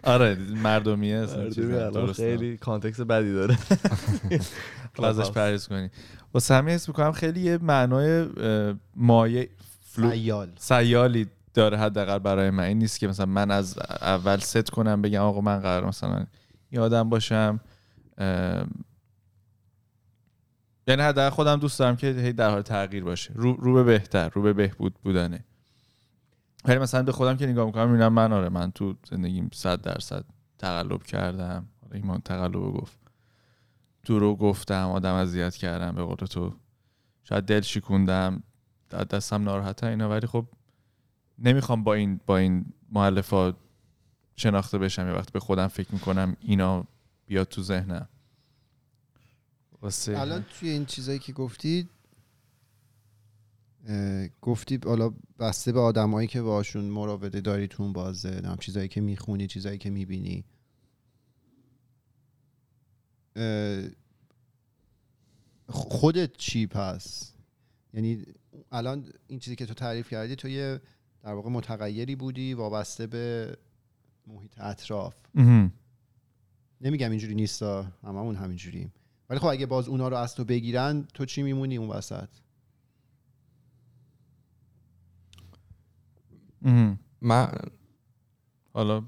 آره مردمیه درسته. خیلی context بدی داره. ازش پرهیز کنی. واسه همین حس می‌کنم خیلی یه معنای مایه flu... سیال. سیالی داره حداقل برای من. این نیست که مثلا من از اول ست کنم بگم آقا من قرار مثلا یه آدم باشم. یعنی حداقل خودم دوست دارم که هی در حال تغییر باشه. رو, رو به بهتر رو به بهبود بودنه. ولی مثلا به خودم که نگاه می‌کنم می‌بینم من آره من تو زندگیم صد درصد تقلب کردم. ایمان تقلب رو گفت. دروغ گفتم آدم اذیت کردم به قول تو. شاید دل شکوندم. دستم ناراحته اینا ولی خب نمی‌خوام با این با این مؤلفات شناخته بشم. یه وقت به خودم فکر می‌کنم اینا بیاد تو ذهنم. واسه الان توی این چیزایی که گفتی گفتی حالا بسته به آدمایی که باشون مراوده داری تو اون بازه نم چیزایی که می‌خونی چیزایی که می‌بینی. خودت چی پس؟ یعنی الان این چیزی که تو تعریف کردی تو یه در واقع متغیری بودی وابسته به محیط اطراف. نمیگم اینجوری نیستا هممون همینجوریم. ولی خب اگه باز اونا رو از تو بگیرن تو چی میمونی اون وسط. من حالا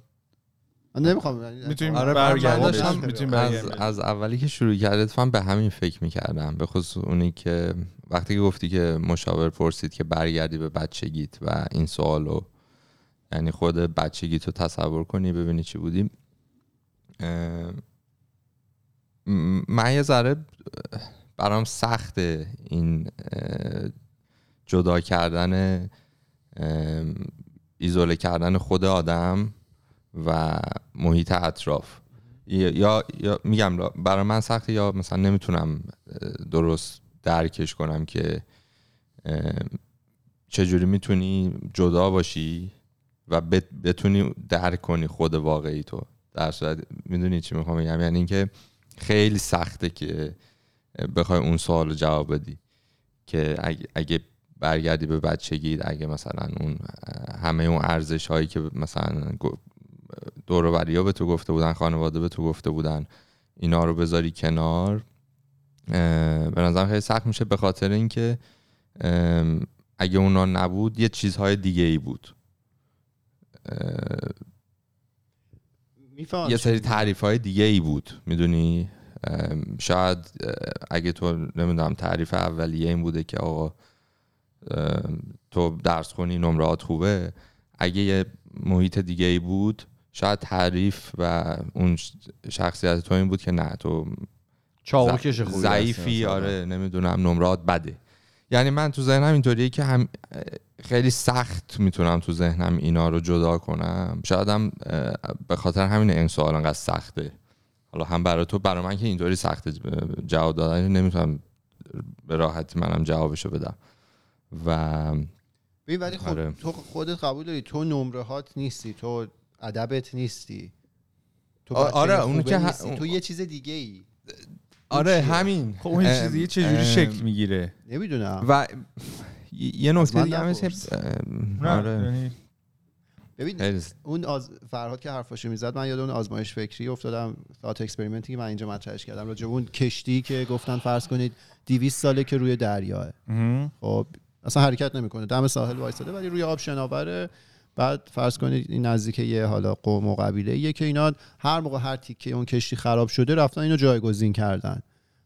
من نمی‌خوام می‌تونیم آره برگردیم. می‌تونیم از. از اولی که شروع کردید فهم به همین فکر می‌کردم. به خصوص اونی که وقتی که گفتی که مشاور پرسید که برگردی به بچگیت و این سوالو یعنی خود بچگیت رو تصور کنی ببینی چی بودی. اه، م- من یه ذره برام سخته این جدا کردن ایزوله کردن خود آدم و محیط اطراف. یا, یا, میگم را- برای من سخته یا مثلا نمی‌تونم درست درکش کنم که چجوری می‌تونی جدا باشی و بت- بتونی درک کنی خود واقعی تو. در صورت می‌دونی چی می‌خوام بگم؟ یعنی اینکه خیلی سخته که بخوای اون سوال جواب بدی که اگه, برگردی به بچگی اگه مثلا اون همه اون ارزش هایی که مثلا دور و به تو گفته بودن خانواده به تو گفته بودن اینا رو بذاری کنار به نظرم خیلی سخت میشه به خاطر اینکه اگه اونا نبود یه چیزهای دیگه ای بود یه سری. تعریف های دیگه ای بود می‌دونی شاید اگه تو نمی‌دونم تعریف اولیه این بوده که آقا تو درس خونی نمرات خوبه اگه یه محیط دیگه ای بود شاید تعریف و اون شخصیت تو این بود که نه تو ضعیفی. آره نمی‌دونم نمرات بده یعنی من تو ذهنم اینطوریه که هم خیلی سخت می‌تونم تو ذهنم اینا رو جدا کنم. شاید هم به خاطر همین این سوال انقدر سخته. حالا هم برای تو برای من که اینطوری سخته. جواب دادن نمی‌تونم به راحتی منم جوابشو بدم. و ببین ولی خب آره. تو خودت قبول داری تو نمره هات نیستی تو ادبت نیستی. تو آره، اونو که نیستی. اون- تو یه چیز دیگه ای آره چیه؟ همین. خب اون چیزی چجوری ام، شکل می‌گیره؟ نمی‌دونم. و یه نکته دیگه هم آره. ببین خیلی اون از فرهاد که حرفاشو می‌زد من یاد اون آزمایش فکری افتادم thought experiment ی که من اینجا مطرحش کردم راجع به اون کشتی که گفتن فرض کنید 200 ساله که روی دریاه. خب اصلا حرکت نمی‌کنه. دم ساحل وایساده ولی روی آب شناوره. بعد فرض کنید این نزدیک یه حالا قوم و قبیله یه که اینا هر موقع هر تیکه اون کشتی خراب شده رفتن اینو جایگزین کردن.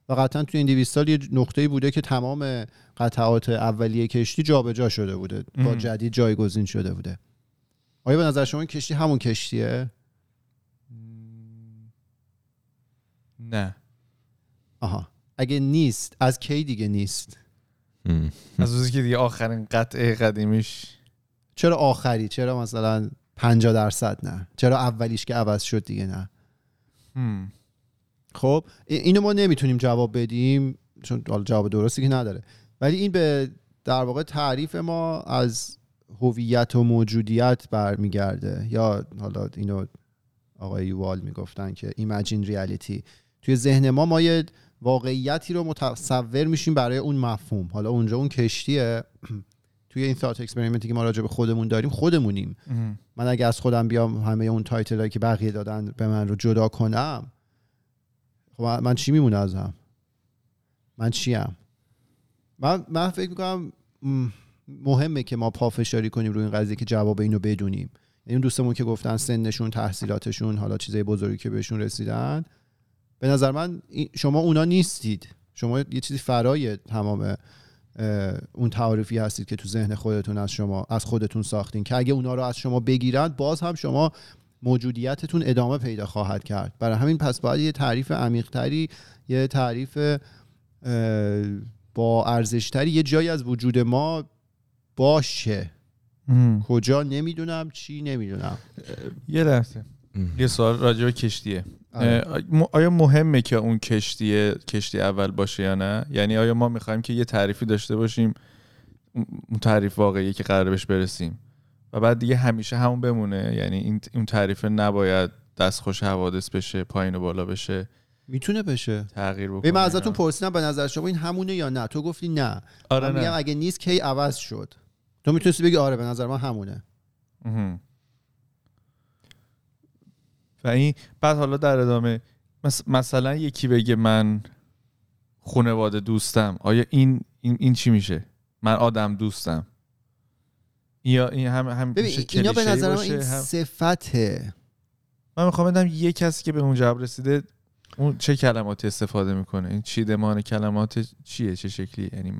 و قطعا توی این 200 سال یه نقطه‌ای بوده که تمام قطعات اولیه کشتی جابجا شده بوده با. جدید جایگزین شده بوده. آیا به نظر شما این کشتی همون کشتیه؟ نه. آها. اگه نیست از کی دیگه نیست. از روزی که دیگه آخرین قطعه قدیمیش چرا آخری؟ چرا مثلا 50 درصد نه؟ چرا اولیش که عوض شد دیگه نه؟ هم. خب ای- اینو ما نمی‌تونیم جواب بدیم چون حالا جواب درستی که نداره. ولی این به در واقع تعریف ما از هویت و موجودیت برمیگرده. یا حالا اینو آقای یوال می‌گفتن که ایمجین ریالیتی توی ذهن ما ما یه واقعیتی رو متصور میشیم برای اون مفهوم. حالا اونجا اون کشتیه. توی این thought experiment ی که ما راجع به خودمون داریم خودمونیم. مهم. من اگه از خودم بیام همه اون title هایی که بقیه دادن به من رو جدا کنم خب من- چی میمونه ازم؟ من چیم؟ من, من فکر می‌کنم مهمه که ما پافشاری کنیم روی این قضیه که جواب اینو بدونیم. یعنی اون دوستمون که گفتن سنشون تحصیلاتشون حالا چیزای بزرگی که بهشون رسیدن به نظر من این- شما اونا نیستید. شما یه چیزی فرای تمام اه، اون تعارفی هستید که تو ذهن خودتون از شما از خودتون ساختین که اگه اونا رو از شما بگیرن باز هم شما موجودیتتون ادامه پیدا خواهد کرد. برای همین پس باید یه تعریف عمیقتری یه تعریف با ارزشتری یه جایی از وجود ما باشه. کجا؟ نمی‌دونم چی؟ نمی‌دونم. یه لحظه. یه سوال راجع به کشتیه. آیا مهمه که اون کشتی کشتی اول باشه یا نه؟ یعنی آیا ما می‌خوایم که یه تعریفی داشته باشیم اون تعریف واقعی که قرار بهش برسیم؟ و بعد دیگه همیشه همون بمونه. یعنی این اون تعریف نباید دستخوش حوادث بشه پایین و بالا بشه. می‌تونه بشه. تغییر بکنه. من ازتون اینا. پرسیدم به نظر شما این همونه یا نه؟ تو گفتی نه. آره من میگم اگه نیست کی عوض شد؟ تو می‌تونستی بگی آره به نظر من همونه. و این بعد حالا در ادامه مثلا یکی بگه من خانواده دوستم آیا این این, این چی میشه؟ من آدم دوستم. یا این هم هم ببین اینا به نظر من این هم- صفته. من می‌خوام بدم یه کسی که به اون جواب رسیده اون چه کلماتی استفاده می‌کنه؟ این چیدمان کلمات چیه؟ چه شکلی یعنی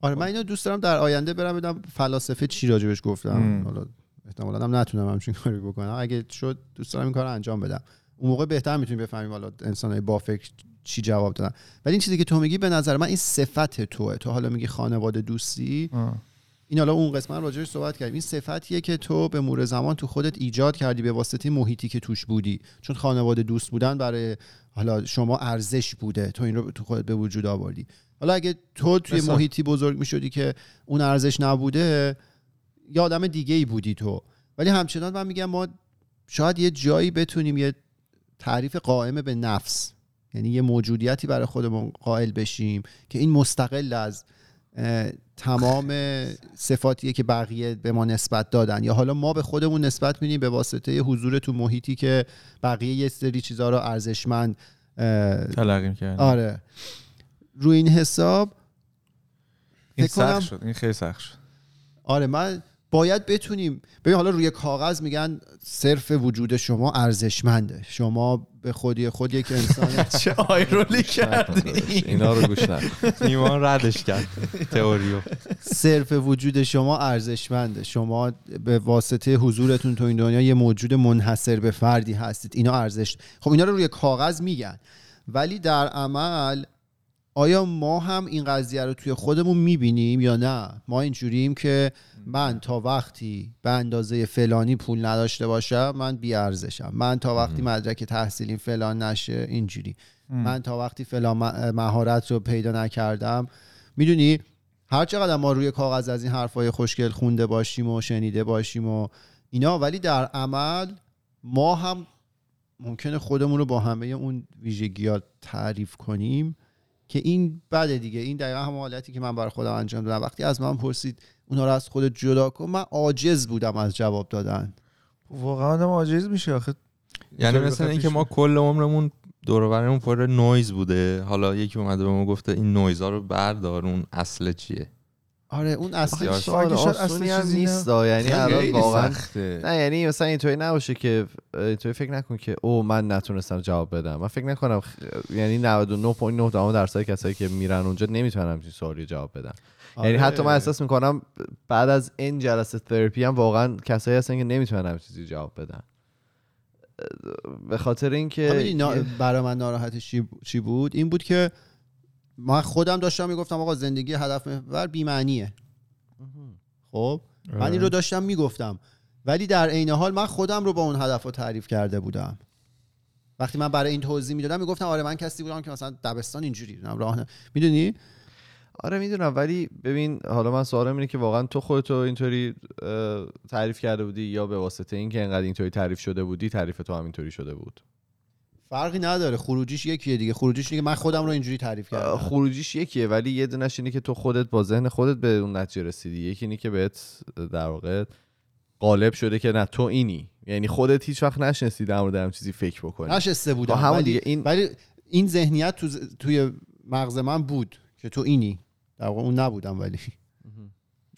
آره من اینو دوست دارم در آینده برم بدم فلاسفه چی راجبش گفتم. حالا احتمالاً هم نتونم همچین کاری بکنم. اگه شد دوست دارم این کار انجام بدم. اون موقع بهتر می‌تونیم بفهمیم حالا انسانای با فکر چی جواب دادن. ولی این چیزی که تو میگی به نظر من این صفت توه. تو حالا میگی خانواده دوستی. آه. این حالا اون قسمت راجعش صحبت کردیم. این صفتیه که تو به مرور زمان تو خودت ایجاد کردی به واسطه محیطی که توش بودی. چون خانواده دوست بودن برای حالا شما ارزش بوده. تو این رو تو خودت به وجود آوردی. حالا اگه تو توی. محیطی بزرگ می شدی که اون ارزش نبوده یه آدم دیگه ای بودی تو. ولی همچنان من میگم ما شاید یه جایی بتونیم یه تعریف قائم به نفس یعنی یه موجودیتی برای خودمون قائل بشیم که این مستقل از تمام صفاتیه که بقیه به ما نسبت دادن. یا حالا ما به خودمون نسبت میدیم به واسطه حضور تو محیطی که بقیه یه سری چیزها رو ارزشمند اه، تلقی کردن آره. روی این حساب این سخت شد. این خیلی سخت شد. آره من باید بتونیم. ببین حالا روی کاغذ میگن صرف وجود شما ارزشمنده. شما به خودی خود یک انسان چه آیرولی کردی؟ اینا رو گوش نکن. ایمان ردش کرد. تئوریو. صرف وجود شما ارزشمنده. شما به واسطه حضورتون تو این دنیا یه موجود منحصر به فردی هستید. اینا ارزش. خب اینا رو روی کاغذ میگن. ولی در عمل آیا ما هم این قضیه رو توی خودمون می‌بینیم یا نه؟ ما اینجوریم که من تا وقتی به اندازه فلانی پول نداشته باشم من بیارزشم. من تا وقتی مدرک تحصیلیم فلان نشه اینجوری. من تا وقتی فلان مهارت رو پیدا نکردم می‌دونی؟ هر چقدر ما روی کاغذ از این حرفای خوشگل خونده باشیم و شنیده باشیم و اینا ولی در عمل ما هم ممکنه خودمون رو با همه اون ویژگی تعریف کنیم. که این بده دیگه. این دقیقا هم حالتی که من برای خودم انجام دادم. وقتی از من پرسید اونا رو از خودت جدا کن من عاجز بودم از جواب دادن. واقعا آدم عاجز میشه آخه. یعنی اینطوری مثل بخواد اینکه ما. کل عمرمون دور پر نویز بوده. حالا یکی اومده به ما گفته این نویزا رو بردار اون اصل چیه؟ آره اون اصلی سوال آسونی هم. نیست یعنی الان واقعا. نه یعنی مثلا اینطوری نباشه که اینطوری فکر نکن که او من نتونستم جواب بدم من فکر نکنم خ- یعنی 99.9 درصد کسایی که میرن اونجا نمی‌تونن همچین سوالی جواب بدن یعنی آره. حتی من احساس می‌کنم بعد از این جلسه تراپی هم واقعا کسایی هستن که نمی‌تونن همچین چیزی جواب بدن به خاطر اینکه. برای من ناراحتش چی... چی بود این بود که من خودم داشتم می‌گفتم آقا زندگی هدف محور بی‌معنیه. خب؟ من این رو داشتم می‌گفتم. ولی در عین حال من خودم رو با اون هدف رو تعریف کرده بودم. وقتی من برای این توضیح می‌دادم می‌گفتم آره من کسی بودم که مثلا دبستان اینجوری بودم راه می‌دونی؟ آره می‌دونم. ولی ببین حالا من سوالم اینه که واقعا تو خودتو اینطوری تعریف کرده بودی یا به واسطه اینکه انقدر اینطوری تعریف شده بودی تعریف تو هم اینطوری شده بود؟ فرقی نداره. خروجیش یکیه دیگه. خروجیش که من خودم رو اینجوری تعریف کردم. خروجیش یکیه ولی یه دونش اینه که تو خودت با ذهن خودت به اون نتیجه رسیدی. یکی اینه که بهت در واقع غالب شده که نه تو اینی. یعنی خودت هیچ وقت نشنسی در مورد هم چیزی فکر بکنی. نشسته بودم. همون ولی, دیگه این ولی این ذهنیت تو ز- توی مغز من بود که تو اینی. در واقع اون نبودم ولی.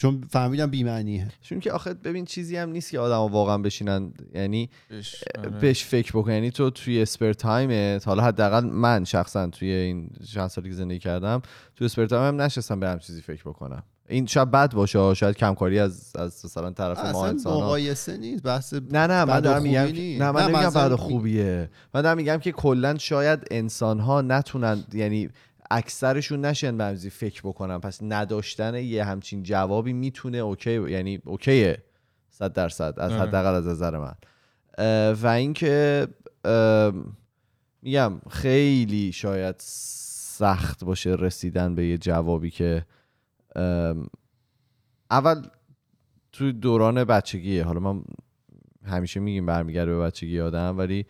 چون فهمیدم بی‌معنیه. چون که آخه ببین چیزی هم نیست که آدم واقعا بشینن یعنی بهش- آره. بهش فکر بکن. یعنی تو توی اسپر تایمت حالا حداقل من شخصا توی این چند سالی که زندگی کردم توی spare time هم نشستم به همچین چیزی فکر بکنم. این شاید بد باشه شاید کمکاری از از مثلا طرف ما اصلا انسان مقایسه نیست بحث نه نه من دارم میگم. نه من نمیگم می- خوبیه. من دارم میگم که کلا شاید انسان ها نتونن یعنی اکثرشون نشن به همزی فکر بکنن. پس نداشتن یه همچین جوابی می‌تونه okay یعنی okay ه. صد درصد از. حداقل از نظر من. و اینکه میگم خیلی شاید سخت باشه رسیدن به یه جوابی که اول تو دوران بچگیه. حالا من همیشه میگیم برمیگرده به بچگی آدم ولی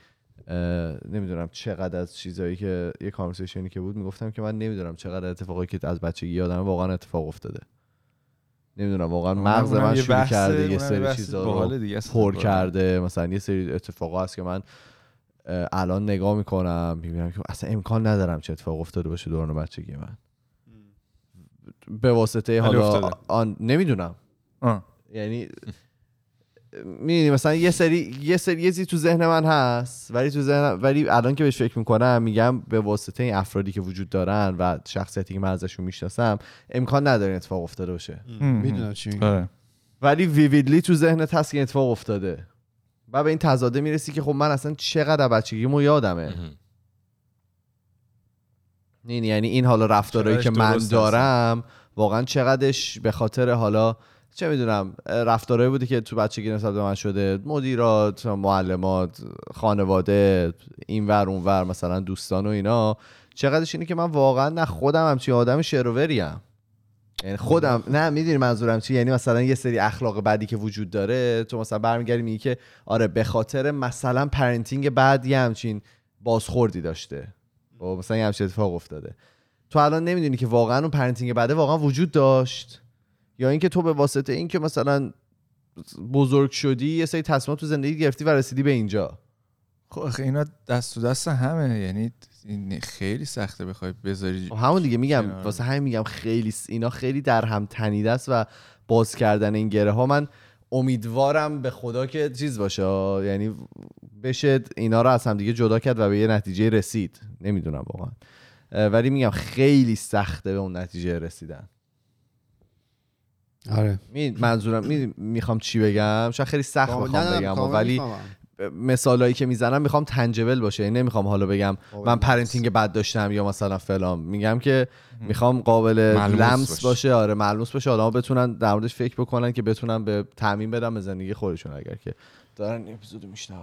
نمی‌دونم چقدر از چیزایی که یه کانورسیشنی که بود می‌گفتم که من نمی‌دونم چقدر اتفاقایی که از بچگی آدم واقعا اتفاق افتاده نمی‌دونم واقعا مغز من شروع کرده یه سری چیزا رو دیگه پر. کرده مثلا یه سری اتفاقا هست که من الان نگاه می‌کنم می‌بینم که اصلا امکان ندارم چه اتفاق افتاده باشه دوران بچگی من به واسطه حالا. آن نمی‌دونم. یعنی می‌دونی مثلا یه سری یه سری یه چیزی تو ذهن من هست ولی تو ذهن ولی الان که بهش فکر می‌کنم میگم به واسطه این افرادی که وجود دارن و شخصیتی که من ازشون می‌شناسم امکان نداره این اتفاق افتاده باشه. می‌دونم چی میگی. آره. ولی ویویدلی تو ذهنت هست که این اتفاق افتاده. و به این تضاده می‌رسی که خب من اصلا چقدر بچگیمو یادمه. این یعنی این حالا رفتارهایی که من دارم واقعا چقدرش به خاطر حالا چه می‌دونم رفتارهایی بوده که تو بچگی نسبت به من شده؟ مدیرات معلمات خانواده اینور اونور مثلا دوستان و اینا. چقدرش اینه که من واقعا نه خودم همچین آدم شرووریم یعنی خودم نه می‌دونی منظورم چی؟ یعنی مثلا یه سری اخلاق بدی که وجود داره تو مثلا برمیگردی میگی که آره به خاطر مثلا parenting بد یه همچین بازخوردی داشته. و مثلا یه همچین اتفاق افتاده. تو الان نمی‌دونی که واقعا اون parenting بده واقعا وجود داشت؟ یا اینکه تو به واسطه اینکه مثلا بزرگ شدی یه سری تصمیمات تو زندگی گرفتی و رسیدی به اینجا خب اینا دست تو دست همه یعنی این خیلی سخته بخوای بذاری خب همون دیگه میگم کنار. واسه همین میگم خیلی اینا خیلی در هم تنیده است و باز کردن این گره ها من امیدوارم به خدا که چیز باشه. یعنی بشه اینا رو از هم دیگه جدا کرد و به یه نتیجه رسید نمی‌دونم واقعا ولی میگم خیلی سخته به اون نتیجه رسیدن آره. می منظورم می می‌خوام چی بگم؟ شاید خیلی سخت نه، بگم ولی. مثالایی که می‌زنم می‌خوام تنجبل باشه. یعنی نمی‌خوام حالا بگم من. پرنتینگ بد داشتم یا مثلا فلان. میگم که می‌خوام قابل لمس باشه. باشه. آره ملموس باشه. آدم بتونن در موردش فکر بکنن که بتونن به تعمین بدن به زندگی خودشون. اگر که دارن این اپیزودو میشنون.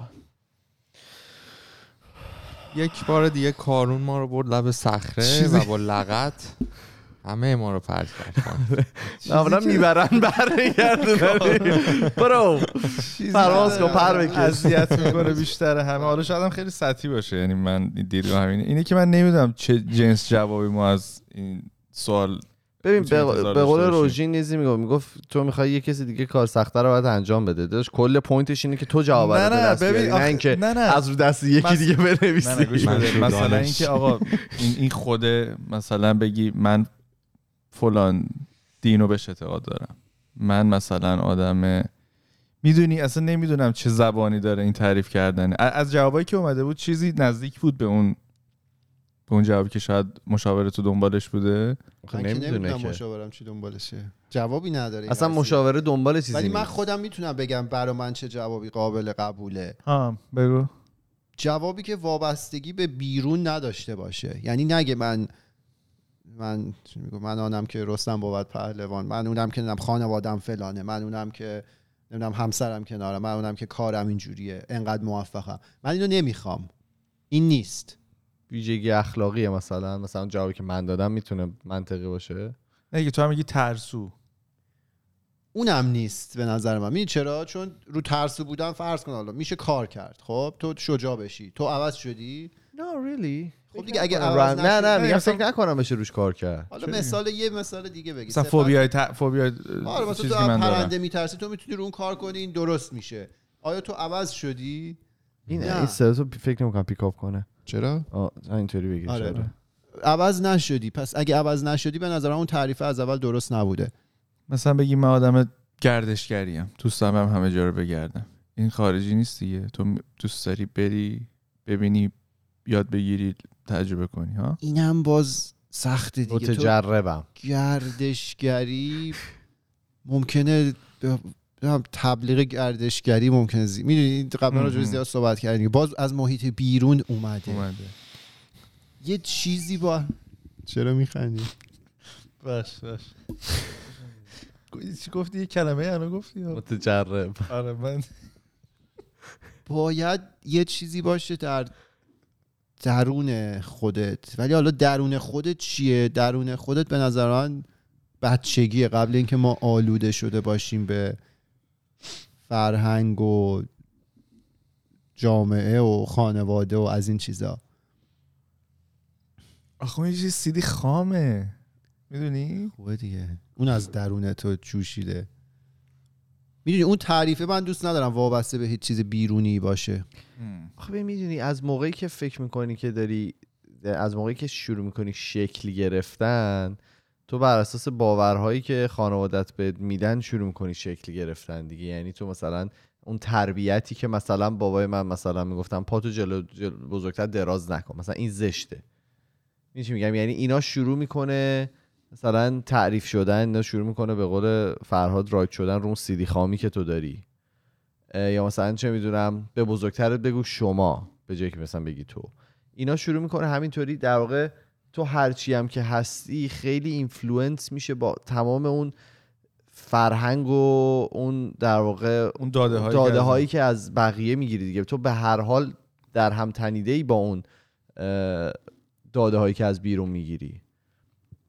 یک بار دیگه کارون ما رو برد لب صخره و با لغت. همه ما رو پرت کرد معمولا می‌برن برمیگردن برو. پرواز کن پر بکش. اذیت می‌کنه بیشتر همه. حالا شاید هم خیلی سطحی باشه یعنی من دیدگاه همینه. اینه که من نمی‌دونم چه جنس جوابی ما از این سوال ببین به قول. روژین نیزی می‌گفت می‌گفت تو می‌خوای یه کسی دیگه کار سختتر رو باید انجام بده. داشت کل پوینتش اینه که تو جواب نه، نه، ببین، نه اینکه نه، نه. از رو دست یکی مس- دیگه بنویسی. مثلا. اینکه آقا این این خود مثلا بگی من فلان دینو بهش اعتقاد دارم. من مثلا آدم می‌دونی اصلا نمی‌دونم چه زبانی داره این تعریف کردن. ا- از جوابایی که اومده بود چیزی نزدیک بود به اون به اون جوابی که شاید مشاور تو دنبالش بوده. من نمی‌دونم که. مشاورم چی دنبالشه. جوابی نداره اصلا. مشاوره دنبال چیزی ولی من. خودم می‌تونم بگم برا من چه جوابی قابل قبوله. ها بگو. جوابی که وابستگی به بیرون نداشته باشه. یعنی نگه من من من آنم که رستم بود پهلوان من اونم که نمی‌دونم خانوادم فلانه من اونم که نمی‌دونم همسرم کنارم من اونم که کارم اینجوریه انقدر موفقم. من اینو نمی‌خوام. این نیست. ویژگی اخلاقیه مثلا مثلا جوابی که من دادم می‌تونه منطقی باشه؟ نه تو هم میگی ترسو. اونم نیست به نظر من. می‌دونی چرا؟ چون رو ترسو بودن فرض کن حالا میشه کار کرد. خب تو شجاع بشی. تو عوض شدی؟ نه ریلی خب دیگه اگه نه عوض نه نه میگم فکر نکنم بشه روش کار کرد. حالا مثال یه مثال دیگه بگی. مثلا فوبیای ت... فوبیای آره مثلا چیزی تو پرنده میترسی تو می‌تونی رو اون کار کنی این درست میشه. آیا تو عوض شدی؟ این. این تو فکر نمی‌کنم پیکاپ کنه. چرا؟ آه اینطوری بگی آره شاید. آره. عوض نشدی. پس اگه عوض نشدی به نظرم اون تعریف از اول درست نبوده. مثلا بگی من آدم گردشگریم. دوست دارم همه جا رو بگردم. این خارجی نیست دیگه. تو دوست داری بری ببینی یاد بگیری. تجربه کنی ها؟ اینم باز سخته دیگه. تو متجربم. گردشگری ممکنه ب- هم تبلیغ گردشگری ممکنه زی... می‌دونی قبلا راجع. زیاد صحبت کردیم. باز از محیط بیرون اومده. اومده. یه چیزی با چرا میخندی؟ باش باش. چی گفتی؟ یه کلمه الان گفتی؟ متجرب. آره من باید یه چیزی باشه در درون خودت. ولی حالا درون خودت چیه؟ درون خودت به نظر من بچگیه. قبل اینکه ما آلوده شده باشیم به فرهنگ و جامعه و خانواده و از این چیزا. آخه اون یه چیز سیدی خامه. می‌دونی؟ خوبه دیگه. اون از درون تو جوشیده. می‌دونی اون تعریفه من دوست ندارم وابسته به هیچ چیز بیرونی باشه. آخه می‌دونی از موقعی که فکر می‌کنی که داری از موقعی که شروع می‌کنی شکل گرفتن تو بر اساس باورهایی که خانوادت بهت میدن شروع می‌کنی شکل گرفتن دیگه. یعنی تو مثلا اون تربیتی که مثلا بابای من مثلا می‌گفتم پاتو جلو, جلو بزرگتر دراز نکن. مثلا این زشته. چی میگم؟ یعنی اینا شروع می‌کنه مثلا تعریف شدن اینا شروع می‌کنه به قول فرهاد رایت شدن رو اون سیدی خامی که تو داری. یا مثلا چه می‌دونم به بزرگترت بگو شما به جایی که مثلا بگی تو. اینا شروع می‌کنه همینطوری در واقع تو هرچی هم که هستی خیلی influence میشه با تمام اون فرهنگ و اون در واقع اون داده هایی داده هایی که از بقیه می‌گیری دیگه. تو به هر حال در هم تنیده ای با اون داده هایی که از بیرون می‌گیری.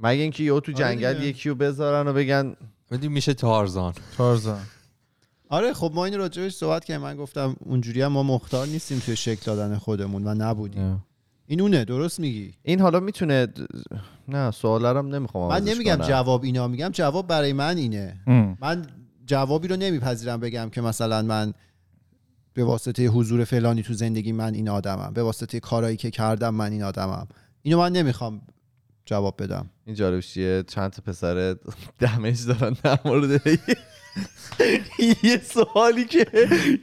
مگه اینکه یهو تو آره جنگل دیگه. یکی رو بذارن و بگن بدی میشه تارزان. تارزان. آره خب ما این راجعش صحبت کردیم. من گفتم اونجوری هم ما مختار نیستیم توی شکل دادن خودمون و نبودیم. این اونه درست میگی؟ این حالا می‌تونه نه سوالارم نمی‌خوام من نمیگم کنم. جواب اینا میگم جواب برای من اینه. من جوابی رو نمیپذیرم بگم که مثلا من به واسطه حضور فلانی تو زندگی من این آدمم به واسطه کارهایی که کردم من این آدمم. اینو من نمی‌خوام جواب بدم. این جالب چیه چند تا پسر دمج دارن در مورد یه سوالی که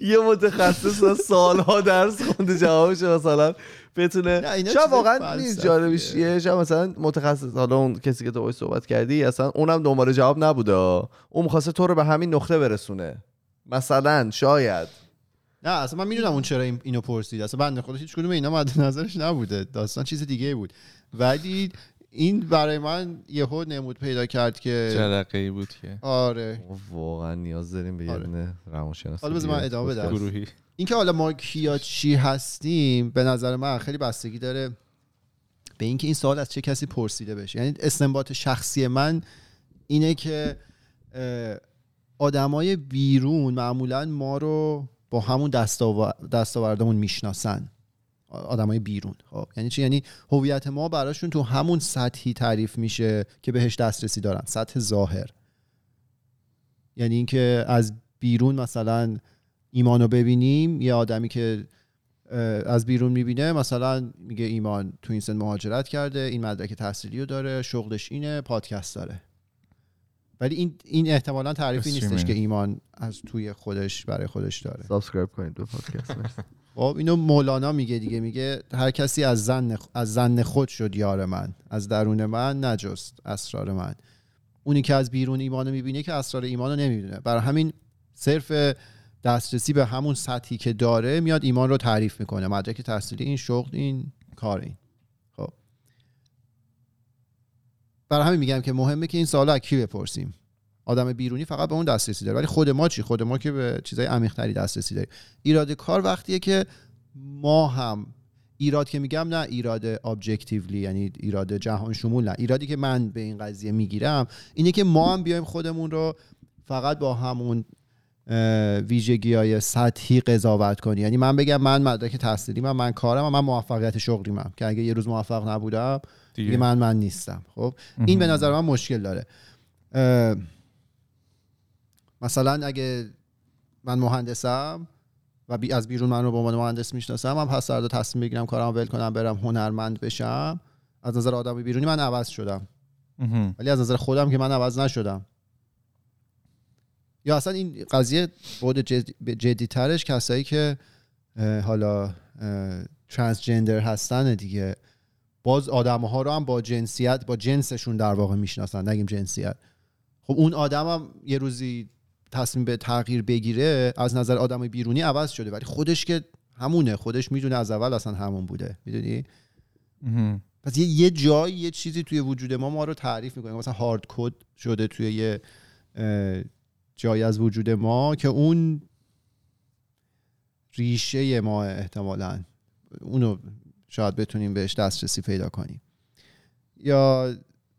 یه متخصص از سالها درس خونده جوابش مثلا بتونه نه، اینا شاید واقعا نیست. جالبش چیه شاید مثلا متخصص حالا اون کسی که تو باهاش صحبت کردی اصلا اونم دنبال جواب نبوده. اون می‌خواسته تو رو به همین نقطه برسونه. مثلا شاید. نه اصلا من می‌دونم اون چرا این- اینو پرسید. اصلا بنده خدا هیچ کدوم اینا مد نظرش نبوده. داستان چیز دیگه بود. ولی این برای من یهو نمود پیدا کرد که جرقه ای بود که آره واقعا نیاز داریم به یه آره. دونه روانشناس حالا بذار من. ادامه بدم. گروهی اینکه حالا ما کیا چی هستیم به نظر من خیلی بستگی داره به اینکه این سوال از چه کسی پرسیده بشه یعنی استنباط شخصی من اینه که آدمای بیرون معمولا ما رو با همون دستاو- دستاوردمون می‌شناسن آدمای بیرون خب. یعنی چی؟ یعنی هویت ما براشون تو همون سطحی تعریف میشه که بهش دسترسی دارن سطح ظاهر. یعنی اینکه از بیرون مثلا ایمان رو ببینیم یه آدمی که از بیرون می‌بینه مثلا میگه ایمان تو این سن مهاجرت کرده این مدرک تحصیلی رو داره شغلش اینه پادکست داره. ولی این این احتمالا تعریفی نیستش. که ایمان از توی خودش برای خودش داره. subscribe کنید به پادکست. خب اینو مولانا میگه دیگه میگه هر کسی از ظن از ظن خود شد یار من از درون من نجست اسرار من. اونی که از بیرون ایمانو می‌بینه که اسرار ایمانو نمی‌بینه. برای همین صرف دسترسی به همون سطحی که داره میاد ایمان رو تعریف می‌کنه. مدرک تحصیلی این شغل این کار این. خب. برای همین میگم که مهمه که این سوال از کی بپرسیم؟ آدم بیرونی فقط به اون دسترسی داره. ولی خود ما چی؟ خود ما که به چیزای عمیق‌تری دسترسی داریم. ایراد کار وقتیه که ما هم ایراد که میگم نه ایراد ابجکتیولی یعنی ایراد جهان شمول نه. ایرادی که من به این قضیه می‌گیرم اینه که ما هم بیایم خودمون رو فقط با همون ویژگی های سطحی قضاوت کنی یعنی من بگم من مدرک تحصیلی من من کارم و من موفقیت شغلی من که اگه یه روز موفق نبودم دیگه. من من نیستم. خب؟ این به نظر من مشکل داره. مثلا اگه من مهندسم و بی از بیرون من رو به عنوان مهندس می‌شناسم من پس فردا تصمیم بگیرم کارم ول کنم برم هنرمند بشم. از نظر آدم بیرونی من عوض شدم. ولی از نظر خودم که من عوض نشدم. یا اصلا این قضیه بود جدی ترش کسایی که حالا ترانسجندر هستن دیگه. باز آدم ها رو هم با جنسیت با جنسشون در واقع می‌شناسن نگیم جنسیت. خب اون آدم هم یه روزی تصمیم به تغییر بگیره از نظر آدم بیرونی عوض شده. ولی خودش که همونه. خودش می‌دونه از اول اصلا همون بوده. می‌دونی. پس یه, یه جایی یه چیزی توی وجود ما ما رو تعریف می‌کنه. مثلا هارد کد شده توی یه جایی از وجود ما که اون ریشه ما احتمالا. اونو شاید بتونیم بهش دسترسی پیدا کنیم. یا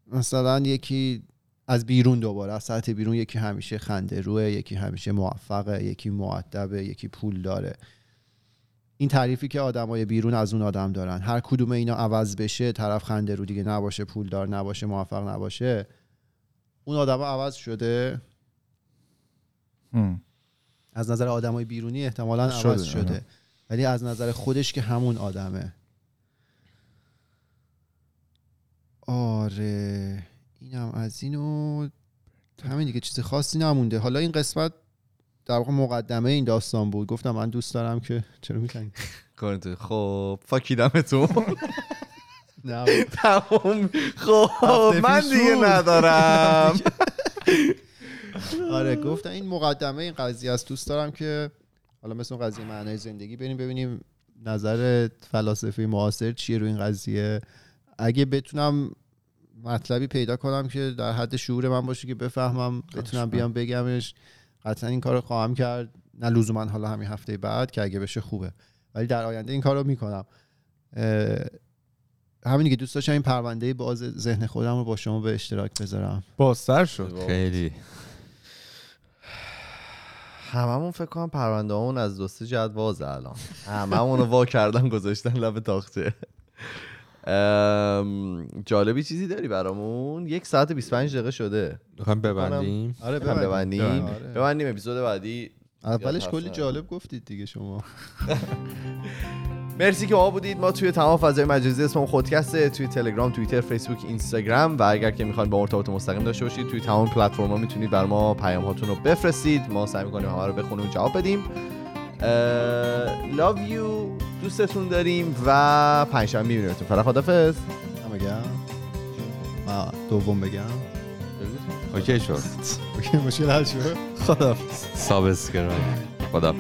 مثلا یکی از بیرون دوباره از سطح بیرون یکی همیشه خنده روه یکی همیشه موفقه یکی معدبه یکی پول داره. این تعریفی که آدمای بیرون از اون آدم دارن. هر کدوم اینا عوض بشه طرف خنده رو دیگه نباشه پولدار نباشه موفق نباشه اون آدم عوض شده. هم. از نظر آدمای بیرونی احتمالا شده، عوض شده. ولی از نظر خودش که همون آدمه. آره. اینم از اینو همین دیگه چیز خاصی نمونده. حالا این قسمت در واقع مقدمه این داستان بود. گفتم من دوست دارم که چرا می‌کنی کارت خب فاکیدمتون نه. تمام خب من دیگه. ندارم. آره گفتم این مقدمه این قضیه است. دوست دارم که حالا مثل اون قضیه معنای زندگی بریم ببینیم نظر فلاسفه معاصر چیه رو این قضیه. اگه بتونم مطلبی پیدا کنم که در حد شعور من باشه که بفهمم بتونم بیام بگمش. قطعا این کار رو خواهم کرد. نه لزوما حالا همین هفته بعد که اگه بشه خوبه. ولی در آینده این کار رو می‌کنم همینی که دوست داشتم این پرونده باز ذهن خودم رو با شما به اشتراک بذارم. بازتر شد. خیلی. هممون فکر کنم پرونده همون از دوسته جهت وازه الان. هممون رو وا کردن گذاشتن لب تاخچه. ام، جالبی چیزی داری برامون؟ یک ساعت 25 دقیقه شده. می‌خوایم ببندیم. آره ببندیم. ببندیم. آره. ببندیم اپیزود بعدی. اولش کلی جالب گفتید دیگه شما. مرسی که ما بودید. ما توی تمام فضای مجازی اسممون خودکسته توی تلگرام توییتر فیسبوک اینستاگرام و اگر که می‌خواین با ارتباط مستقیم داشته باشید توی تمام پلتفرم‌ها می‌تونید بر ما پیام هاتون رو بفرستید. ما سعی می‌کنیم همه رو بخونیم و جواب بدیم. لاو یو دوستتون داریم و پنجشنبه میبینیمتون. فعلا خدافظ هم بگم. ما دوم بگم. اوکی شد. اوکی، مشکل حل شد. خدا سابسکرایب. خدا